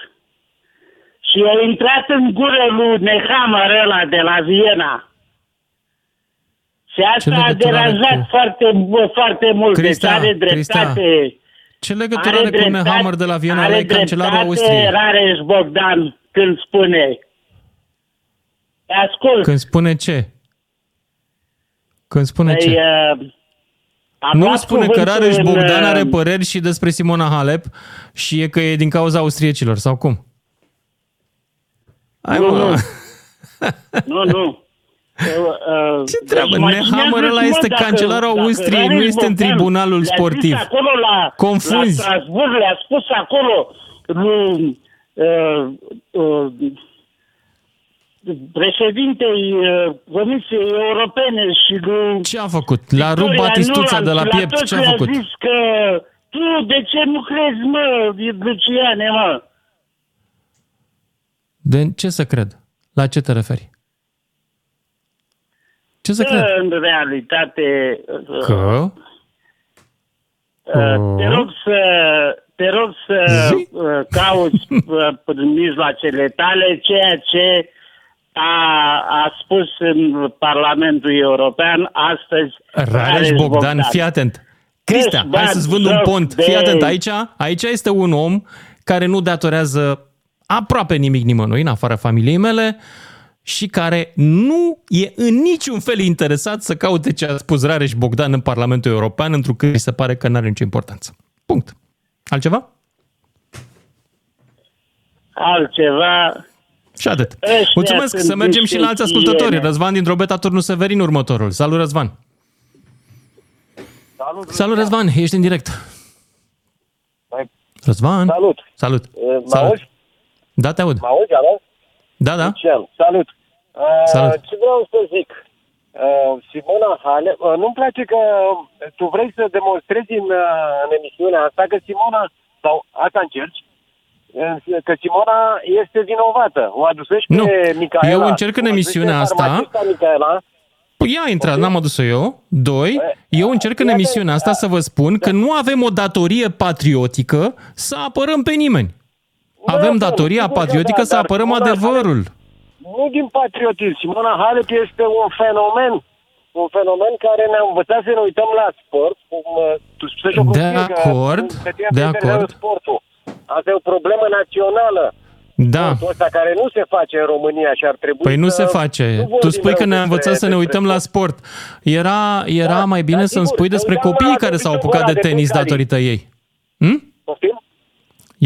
și a intrat în gură lui Nehammer ăla de la Viena. Și asta a legătură are deranjat cu- foarte, foarte mult. Crista, deci are Crista, dreptate. Ce legătură are, cu Nehammer de la Viena? Ăla Are e cancelarul dreptate Austriei. Rareș Bogdan când spune Ascult. Când spune ce? Când spune Păi, ce? uh, a Nu luat spune că cuvântul Rareș în, Bogdan are uh, păreri și despre Simona Halep și e că e din cauza austriecilor, sau cum? Hai, Nu, mă. nu. Nu, nu. Uh, Ce treabă? Nehammer ăla este cancelarul Austriei, nu este în tribunalul sportiv. acolo la, Confunzi. la Strasburg, le-a spus acolo lui uh, uh, președintei uh, Comisiei Europene și lui Ce a făcut? L-a rupt Victoria Batistuța Nuland de la și piept? toți Ce a le-a făcut? zis că tu de ce nu crezi, mă, Luciane, mă? De ce să cred? La ce te referi? Ce să Că, cred? în realitate, uh, Că? Uh, Te rog să, te rog să uh, cauți uh, prin mijloacele tale ceea ce a, a spus în Parlamentul European astăzi Rareș Bogdan, fii atent. Cristea, Deci, hai să-ți bani, vând un joc pont. de- Fii atent, aici, aici este un om care nu datorează aproape nimic nimănui, în afara familiei mele, și care nu e în niciun fel interesat să caute ce a spus Rareș Bogdan în Parlamentul European, întrucât îi se pare că nu are nicio importanță. Punct. Altceva? altceva. Și atât. Ăștia Mulțumesc, sunt să mergem și la alți niște ascultători. hiene. Răzvan din Drobeta, turnul Severin, următorul. Salut, Răzvan! Salut, Salut, Răzvan, ești în direct. Mai- Răzvan? Salut. Salut. Uh, Mă Salut. auzi? Da, te aud. Mă auzi, alo? Da, da. Lucian, salut. Uh, Salut. Ce vreau să zic? Uh, Simona Halep, uh, nu-mi place că tu vrei să demonstrezi în, uh, în emisiunea asta că Simona, sau asta încerci, uh, că Simona este vinovată. O adusești Nu. pe Micaela. Eu încerc în o aducești emisiunea pe asta- farmacista Micaela, Păi ea a intrat, n-am adus-o eu. Doi, eu încerc în emisiunea asta să vă spun că nu avem o datorie patriotică să apărăm pe nimeni. Avem bun, datoria sigur că patriotică da, să dar apărăm Simona adevărul. nu din patriotism. Simona Halep este un fenomen. Un fenomen care ne-a învățat să ne uităm la sport, cum uh, tu spui și o De prostie, că acord, pe tine de te interesează acord. Sportul. Asta e o problemă națională. Da. Sportul ăsta care nu se face în România și ar trebui Păi nu să... se face. nu Tu vorbim spui că rău ne-a despre- învățat să ne despre uităm la sport. Era, era mai bine da, să-mi sigur, spui să despre uităm la copiii care s-au David apucat de Ora de tenis Becali. datorită ei. Hm? Poftim?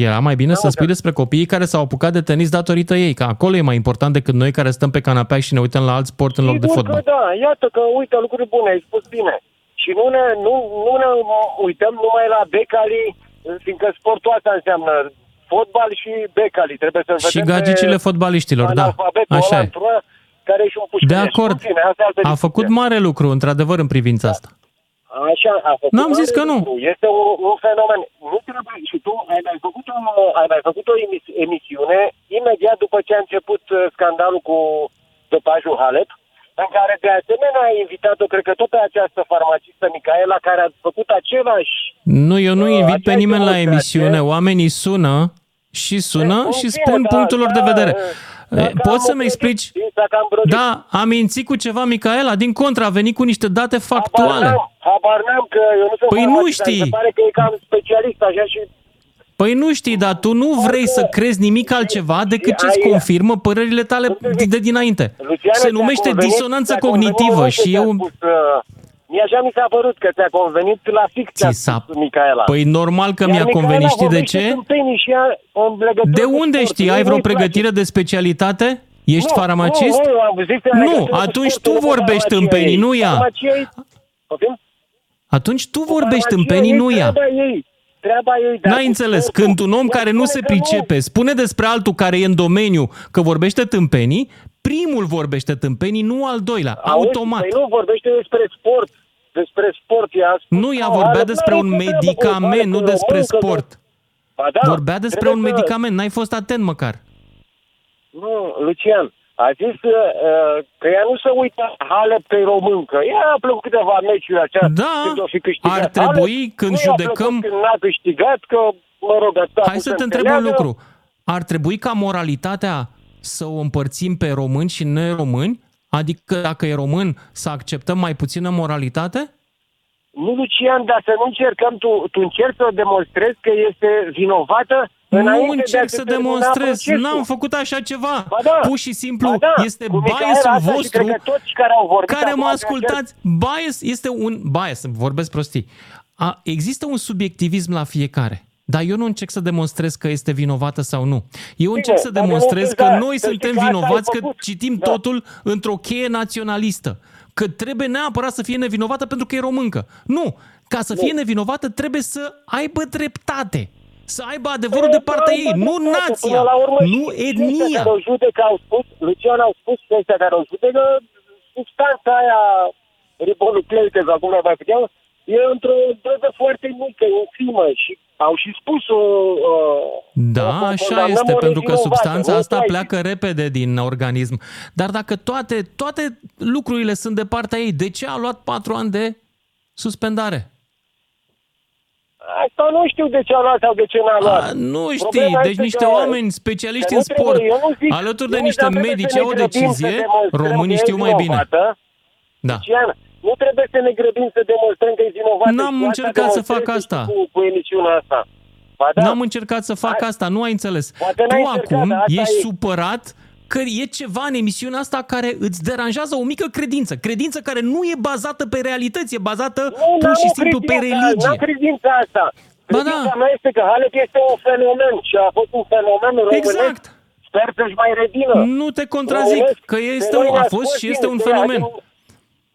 Era mai bine să spui despre copiii care s-au apucat de tenis datorită ei, că acolo e mai important decât noi care stăm pe canapea și ne uităm la alt sport în loc de Sigur fotbal. că da, iată că uite lucruri bune, ai spus bine. Și nu ne, nu, nu ne uităm numai la Becali, fiindcă sportul asta înseamnă fotbal și Becali. Trebuie să Și vedem gagicile pe fotbaliștilor, da. analfabetul Așa ăla e. într-una care e și un De pușcănești. acord. În fine, asta e altă A discuție. făcut mare lucru, într-adevăr, în privința asta. Așa, a făcut N-am zis mare că nu. lucru. Este un, un fenomen. Nu trebuie, și tu ai mai făcut, un, ai mai făcut o emis, emisiune imediat după ce a început uh, scandalul cu dopajul Halep, în care de asemenea ai invitat-o, cred că tot pe această farmacistă Micaela, care a făcut același Nu, eu nu Uh, invit pe aceeași nimeni la demonstrație. emisiune. Oamenii sună și sună În și fine, spun da, punctul lor de da, vedere. dacă Eh, am Poți să-mi obrădit, explici? dacă am brădit. Da, a mințit cu ceva Micaela. Din contră, a venit cu niște date Habar factuale. n-am, habar n-am că eu nu sunt Păi nu farmacist, dar știi. Mi se pare că e cam specialist așa și Păi nu știi, dar tu nu vrei să crezi nimic altceva decât ce-ți Ai- confirmă părerile tale de dinainte. Luciane, Se ți-a numește convenit- disonanță ți-a convenit cognitivă mult ce și ți-a eu... Spus, uh, mie așa mi s-a părut că ți-a convenit la fix ce a Ți s-a- spus Micaela. Păi normal că Iar mi-a Micaela convenit, știi de vorbește ce? tâmpenii și ea în legătură De cu unde sportul. știi? Ai Nu-i vreo place. pregătire de specialitate? Ești Nu, farmacist? Nu, nu, am zis în Nu, legătură cu atunci sportul, tu nu cu vorbești farmacia tâmpenii, ei. nu ea. Farmacia ei- Poftim? Atunci tu vorbești Farmacia tâmpenii, ei, nu ea. treaba ei. treaba ei de a N-ai înțeles. sportul. Când un om El care nu se spune că pricepe spune despre altul care e în domeniu că vorbește tâmpenii, primul vorbește tâmpenii, nu al doilea, Auzi, automat. Păi nu vorbește despre sport. Despre sport ea spus Nu, ea că vorbea Halep despre n-are un nicio treabă cu medicament, Halep, nu că despre român, că- sport. Ba da, Vorbea despre un trebuie să- medicament, n-ai fost atent măcar. Nu, Lucian, a zis uh, că ea nu se uită Halep pe româncă. Ea a plăcut câteva meciuri acea Da, când o fi câștigat. ar trebui Halep, când nu i-a judecăm- plăcut Când n-a câștigat, că, mă rog, a stat Hai să te întreb un lucru. Ar trebui ca moralitatea să o împărțim pe români și neromâni? Adică dacă e român, să acceptăm mai puțină moralitate? Nu, Lucian, dar să nu încercăm, tu, tu încerci să demonstrezi că este vinovată înainte Nu de a încerc se să termina demonstrez, procesul. n-am făcut așa ceva. Ba da. Pur și simplu Ba da. este Cu Micaela biasul asta și vostru cred că toți care au vorbit care acum mă pe ascultați. Bias este un bias, vorbesc prostii. A, există un subiectivism la fiecare. Dar eu nu încerc să demonstrez că este vinovată sau nu. Eu încerc să dar demonstrez că demonstrezi, da, noi să suntem știi că asta ai vinovați că făcut. citim Da. totul într-o cheie naționalistă. Că trebuie neapărat să fie nevinovată pentru că e româncă. Nu! Ca să fie nevinovată trebuie să aibă dreptate. Să aibă adevărul de partea ei, nu nația, Până la urmă, nu și- și etnia. ăștia care o judecă au spus, Lucian au spus că ăștia care o judecă, substanța aia ribonucleică, sau cum le mai puteau, e într-o doză foarte mică, infimă și au și spus-o... Uh, Da, o așa condamnăm este, o pentru că nevinovată, substanța nu asta ai- pleacă repede din organism. Dar dacă toate, toate lucrurile sunt de partea ei, de ce a luat patru ani de suspendare? Asta nu știu de ce a luat sau de ce n-a luat. A, nu știi, Problema deci este niște că- oameni că specialiști nu în trebuie, sport, eu nu zic- alături de nu, niște dar trebuie să medici, ne au o grăbim să decizie, demonstrăm românii că e știu mai bine. vinovată. Da. Lucian, nu trebuie să ne grăbim să demonstrăm că e vinovată. N-am Și asta încercat să fac demonstrezi asta. Cu, cu emisiunea asta. Ba da, N-am încercat să fac asta, nu ai înțeles. Poate Tu n-ai încercat, acum dar asta ești e. supărat că e ceva în emisiunea asta care îți deranjează o mică credință. Credință care nu e bazată pe realități, e bazată nu, pur și n-am o simplu pe credință, religie. N-am credința asta. Ba da. Credința mea este că Halep este un fenomen și a fost un fenomen românesc. Exact. Sper să-și mai revină. Nu te contrazic, Românesc, că pe este noi un, a ne-a fost scos și din este un zăi, fenomen. adică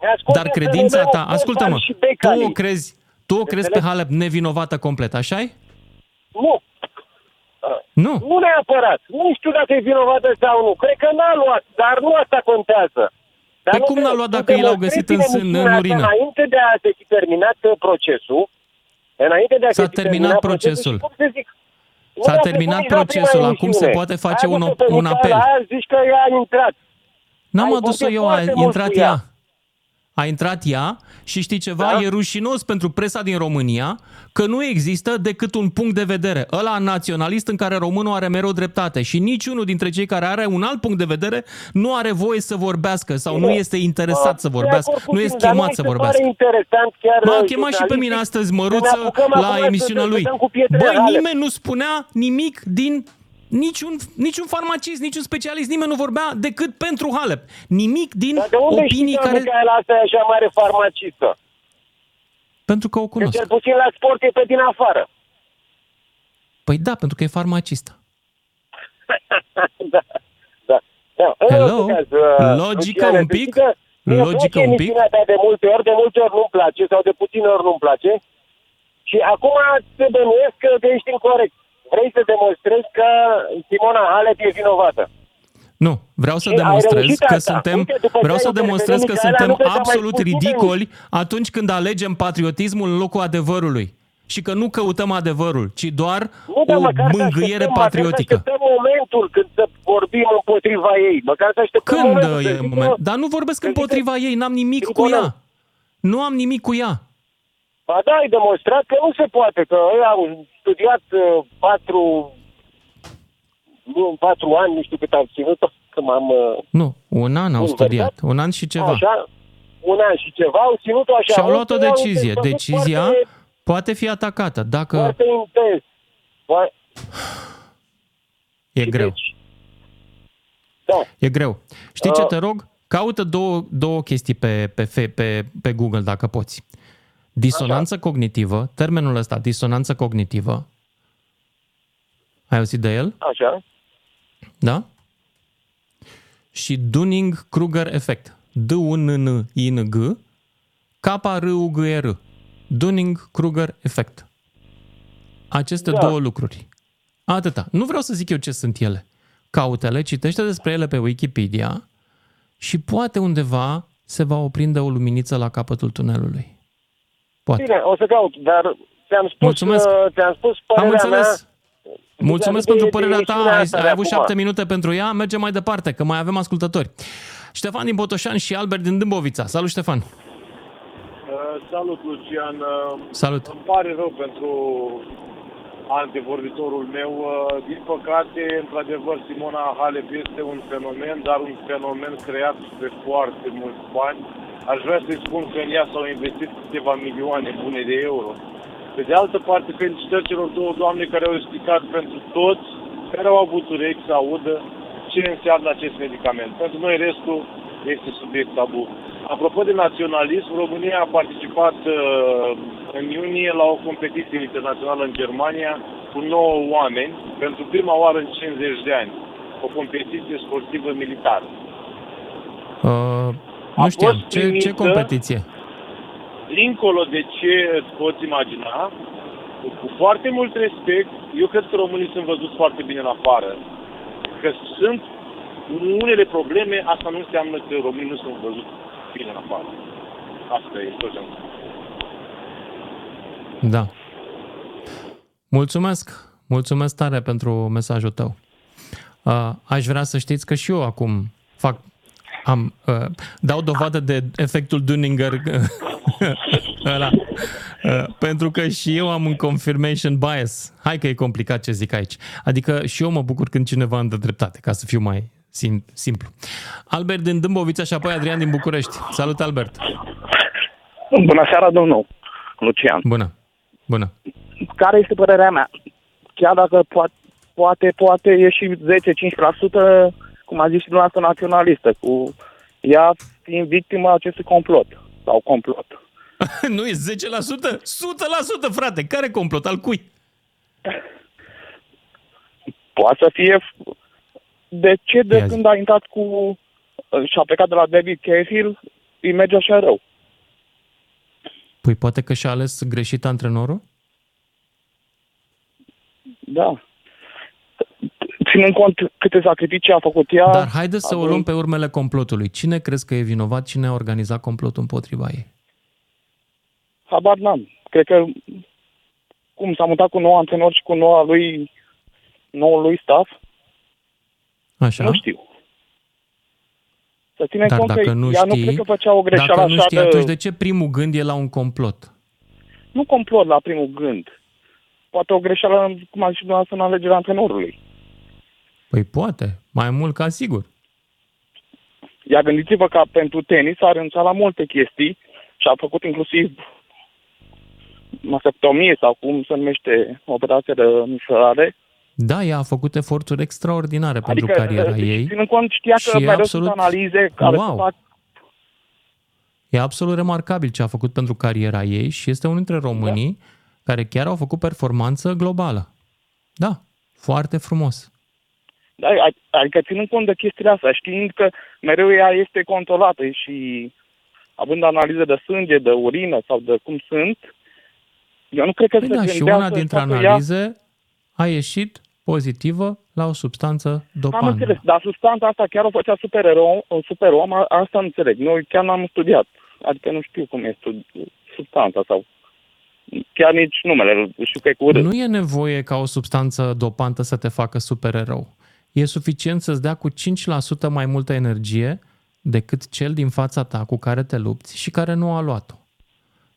ne-a scos Dar din credința fenomenul ta, Bogdan ascultă-mă, și tu Becali. o crezi, tu o crezi pe Halep nevinovată complet, așa -i? Nu. Nu. Nu neapărat. Nu știu dacă e vinovată sau nu. Cred că n-a luat, dar nu asta contează. Dar Pe nu cum te- n-a luat nu dacă ei l-au demonstrezi găsit în în sân- în emisiunea asta urină? Înainte de a se fi terminat uh, procesul, înainte de a S-a se fi terminat procesul. și cum să zic, nu S-a a terminat trecut nici la prima procesul, acum se emisiune. poate face Ai un adus-o op- pe un Micaela, apel. Aia zici că ea a intrat. N-am Ai adus-o vorbit eu, a foarte mult intrat cu ea. ea. A intrat ea și știi ceva? Da? E rușinos pentru presa din România că nu există decât un punct de vedere, ăla naționalist în care românul are mereu dreptate și niciunul dintre cei care are un alt punct de vedere nu are voie să vorbească sau nu este interesat să vorbească, nu este chemat să vorbească. interesant chiar M-a uh, chemat și pe mine jurnalistic, astăzi să ne Măruță apucăm acum la să- emisiunea să lui. dăm cu pietre Băi, Halep. nimeni nu spunea nimic din niciun, niciun farmacist, niciun specialist, nimeni nu vorbea decât pentru Halep. Nimic din Dar de unde opinii știi că care... Micaela asta e așa mare farmacistă? Pentru că o Că cunosc. cel puțin la sport e pe din afară. Păi da, pentru că e farmacistă. da, da. da. În Hello? orice caz, uh, Logică Luciane, un să știi pic? că mie îmi Logică place un pic? emisiunea ta de multe ori, de multe ori nu-mi place sau de puține ori nu-mi place. Și acum te bănuiesc că că ești incorrect. Vrei să demonstrezi că Simona Halep e vinovată. Nu, vreau să Și ai demonstrez reușit că asta. suntem, Uite, după vreau ce să ai intervenit, demonstrez că Micaela, suntem nu cred că a mai absolut spus nimeni. ridicoli atunci când alegem patriotismul în locul adevărului. Și că nu căutăm adevărul, ci doar Nu, dar o măcar să mângâiere așteptăm, patriotică. Măcar să așteptăm momentul când să vorbim împotriva ei. Măcar să așteptăm Când momentul. uh, să e zică- moment? Dar nu vorbesc împotriva ei, n-am nimic cu tribunal. ea. Nu am nimic cu ea. Ba da, ai demonstrat că nu se poate, că ei au studiat uh, patru, nu, în patru ani, nu știu cât am ținut că m-am... uh, Nu, un an au Bun, studiat, un an și ceva. Așa, un an și ceva, au ținut-o așa. Și au luat o Au decizie. făcut Decizia Foarte, poate fi atacată. Dacă foarte intens. Foarte, e greu. da. E greu. Știi ce Uh, te rog? Caută două, două chestii pe, pe, fe- pe, pe Google, dacă poți. Disonanță cognitivă, termenul ăsta, disonanță cognitivă. Ai auzit de el? Așa. Da? Și Dunning-Kruger efect. D-U-N-N-I-N-G E, K-R-U-G-R. Dunning-Kruger efect. aceste Da. două lucruri. Atâta. Nu vreau să zic eu ce sunt ele. Caută-le, citește despre ele pe Wikipedia și poate undeva se va oprinde o luminiță la capătul tunelului. Poate. Bine, o să caut, dar ți-am spus, Mulțumesc. uh, ți-am spus Am părerea înțeles. mea. Mulțumesc de- pentru de părerea ta. emisiunea Ai, asta de ai avut acum. șapte minute pentru ea. Mergem mai departe, că mai avem ascultători. Ștefan din Botoșan și Albert din Dâmbovița. Salut, Ștefan! Uh, salut, Lucian. Uh, Salut. Îmi pare rău pentru antevorbitorul meu. Uh, din păcate, într-adevăr, Simona Halep este un fenomen, dar un fenomen creat pe foarte mulți bani. Aș vrea să-i spun că în ea s-au investit câteva milioane bune de euro. Pe de altă parte, felicitări celor două doamne care au explicat pentru toți care au avut urechi să audă ce înseamnă acest medicament. Pentru noi restul este subiect tabu. Apropo de naționalism, România a participat uh, în iunie la o competiție internațională în Germania cu 9 oameni pentru prima oară în 50 de ani. O competiție sportivă militară. Uh, nu știam. fost Ce, ce primită- competiție? dincolo de ce îți poți imagina, cu foarte mult respect, eu cred că românii sunt văzuți foarte bine în afară. Că sunt unele probleme, asta nu înseamnă că românii nu sunt văzuți bine în afară. Asta e tot ce am spus. Da. Mulțumesc. Mulțumesc tare pentru mesajul tău. Uh, aș vrea să știți că și eu acum fac am, uh, dau dovadă de efectul Dunninger ăla, uh, pentru că și eu am un confirmation bias. Hai că e complicat ce zic aici. Adică și eu mă bucur când cineva îmi dă dreptate, ca să fiu mai sim- simplu. Albert din Dâmbovița și apoi Adrian din București. Salut, Albert! Bună seara, domnul Lucian. Bună. Bună. Care este părerea mea? Chiar dacă poate, poate, poate e și 10-15%, cum a zis și dumneavoastră, naționalistă, cu ea fiind victima acestui complot sau complot. nu e 10%? 100%, frate! Care complot? Al cui? Poate să fie... De ce de Ia zi. când a intrat cu... și a plecat de la David Cahill, îi merge așa rău? Păi poate că și-a ales greșit antrenorul? Da. Ținând cont câte sacrificii a făcut ea... Dar haideți să o având- luăm pe urmele complotului. Cine crezi că e vinovat? Cine a organizat complotul împotriva ei? Habar n-am. Cred că cum s-a mutat cu nou antrenor și cu noua lui, noul lui staff, Așa? nu știu. Să ținem Dar cont dacă că nu ea nu știi, cred că făcea o greșeală dacă nu așa știi, de... atunci de ce primul gând e la un complot? Nu complot la primul gând. Poate o greșeală, cum a zis și dumneavoastră, în alegerea antrenorului. Păi poate, mai mult ca sigur. Iar gândiți-vă că pentru tenis a renunțat la multe chestii și a făcut inclusiv mastectomie sau cum se numește operația de mișorare. Da, ea a făcut eforturi extraordinare pentru Adică, cariera eh, ei. ținând cont, știa și că e mereu absolut- sunt analize care Wow. se fac E absolut remarcabil ce a făcut pentru cariera ei și este unul dintre românii Da. care chiar au făcut performanță globală. Da, foarte frumos. Da, adică ținând cont de chestiile astea, știind că mereu ea este controlată și având analize de sânge, de urină sau de cum sunt, eu nu cred că Păi se da, și gândea una să dintre facă analize a ieșit pozitivă la o substanță Ea... Am dopantă. înțeles, dar substanța asta chiar o făcea supererou, un superom, a- asta nu înțeleg. Noi chiar n-am studiat. Adică nu știu cum este substanța sau chiar nici numele, știu că e cu urât. Nu e nevoie ca o substanță dopantă să te facă supererou. E suficient să-ți dea cu 5% mai multă energie decât cel din fața ta cu care te lupți și care nu a luat-o.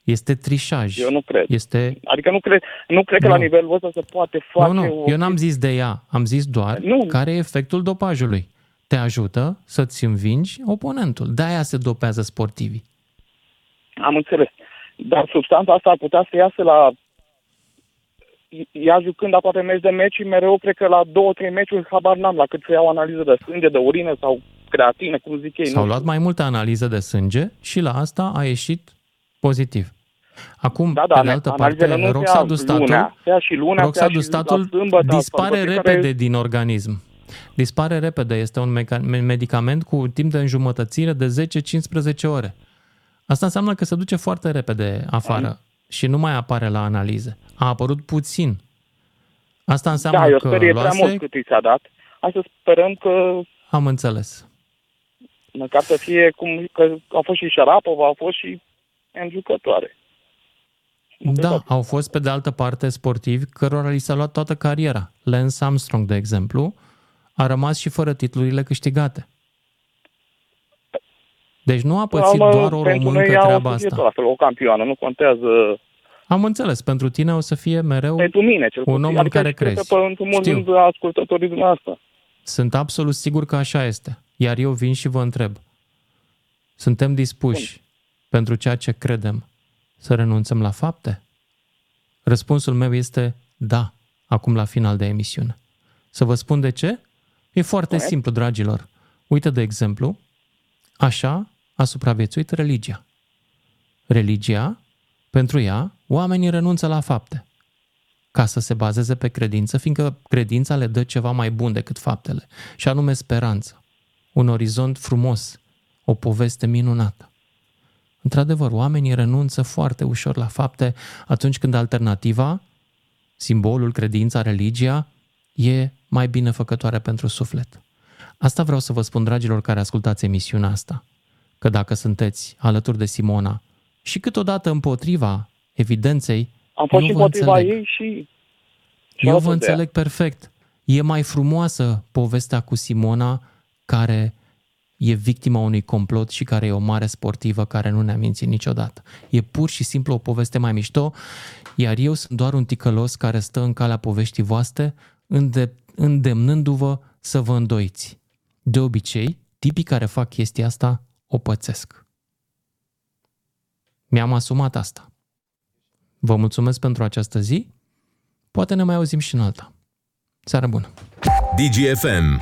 Este trișaj. Eu nu cred. Este... Adică nu cred, nu cred că Nu. la nivelul ăsta se poate face Nu, nu, o... eu n-am zis de ea, am zis doar Nu. care e efectul dopajului. Te ajută să-ți învingi oponentul. De-aia se dopează sportivii. Am înțeles. Dar substanța asta ar putea să iasă la... Ea jucând aproape meci de meci și mereu cred că la două, trei meciuri habar n-am la cât să iau analiză de sânge, de urină sau creatină, cum zic ei. S-au nu luat mai multe analize de sânge și la asta a ieșit pozitiv. Acum, Da, da, pe de altă analizele parte, nu se roxadul iau statul, lunea, se ia și lunea, se ia roxadul și statul la sâmbătă, sau dispare sărbători repede care- din organism. Dispare repede. Este un meca- me- medicament cu timp de înjumătățire de 10-15 ore. Asta înseamnă că se duce foarte repede afară și nu mai apare la analize. A apărut puțin Asta înseamnă Da, eu că sper e prea luase... mult cât i s-a dat. Hai să sperăm că Am înțeles. măcar să fie cum că a fost și Șarapova, a fost și în jucătoare. Da, au fost pe de altă parte sportivi cărora li s-a luat toată cariera. Lance Armstrong, de exemplu, a rămas și fără titlurile câștigate. Deci nu a pățit Până la urmă, doar o pentru româncă noi au treaba fost asta. La fel, o campioană, nu contează Am înțeles, pentru tine o să fie mereu pentru mine, cel un puțin. om în adică care și cred crezi. Că pentru mulți Știu. dintre ascultătorii dumneavoastră. Sunt absolut sigur că așa este. Iar eu vin și vă întreb. Suntem dispuși pentru ceea ce credem să renunțăm la fapte? Răspunsul meu este da, acum la final de emisiune. Să vă spun de ce? E foarte Corect. simplu, dragilor. Uite, de exemplu, așa a supraviețuit religia. Religia, pentru ea, oamenii renunță la fapte ca să se bazeze pe credință, fiindcă credința le dă ceva mai bun decât faptele, și anume speranță, un orizont frumos, o poveste minunată. Într-adevăr, oamenii renunță foarte ușor la fapte atunci când alternativa, simbolul, credința, religia, e mai binefăcătoare pentru suflet. Asta vreau să vă spun, dragilor care ascultați emisiunea asta, că dacă sunteți alături de Simona și câteodată împotriva evidenței, Am fost eu și vă împotriva înțeleg. ei și... și Eu alături vă de ea. înțeleg perfect. E mai frumoasă povestea cu Simona, care e victima unui complot și care e o mare sportivă care nu ne-a mințit niciodată. E pur și simplu o poveste mai mișto, iar eu sunt doar un ticălos care stă în calea poveștii voastre, înde- îndemnându-vă să vă îndoiți. De obicei, tipii care fac chestia asta o pățesc. Mi-am asumat asta. Vă mulțumesc pentru această zi. Poate ne mai auzim și în alta. Seară bună! DGFM.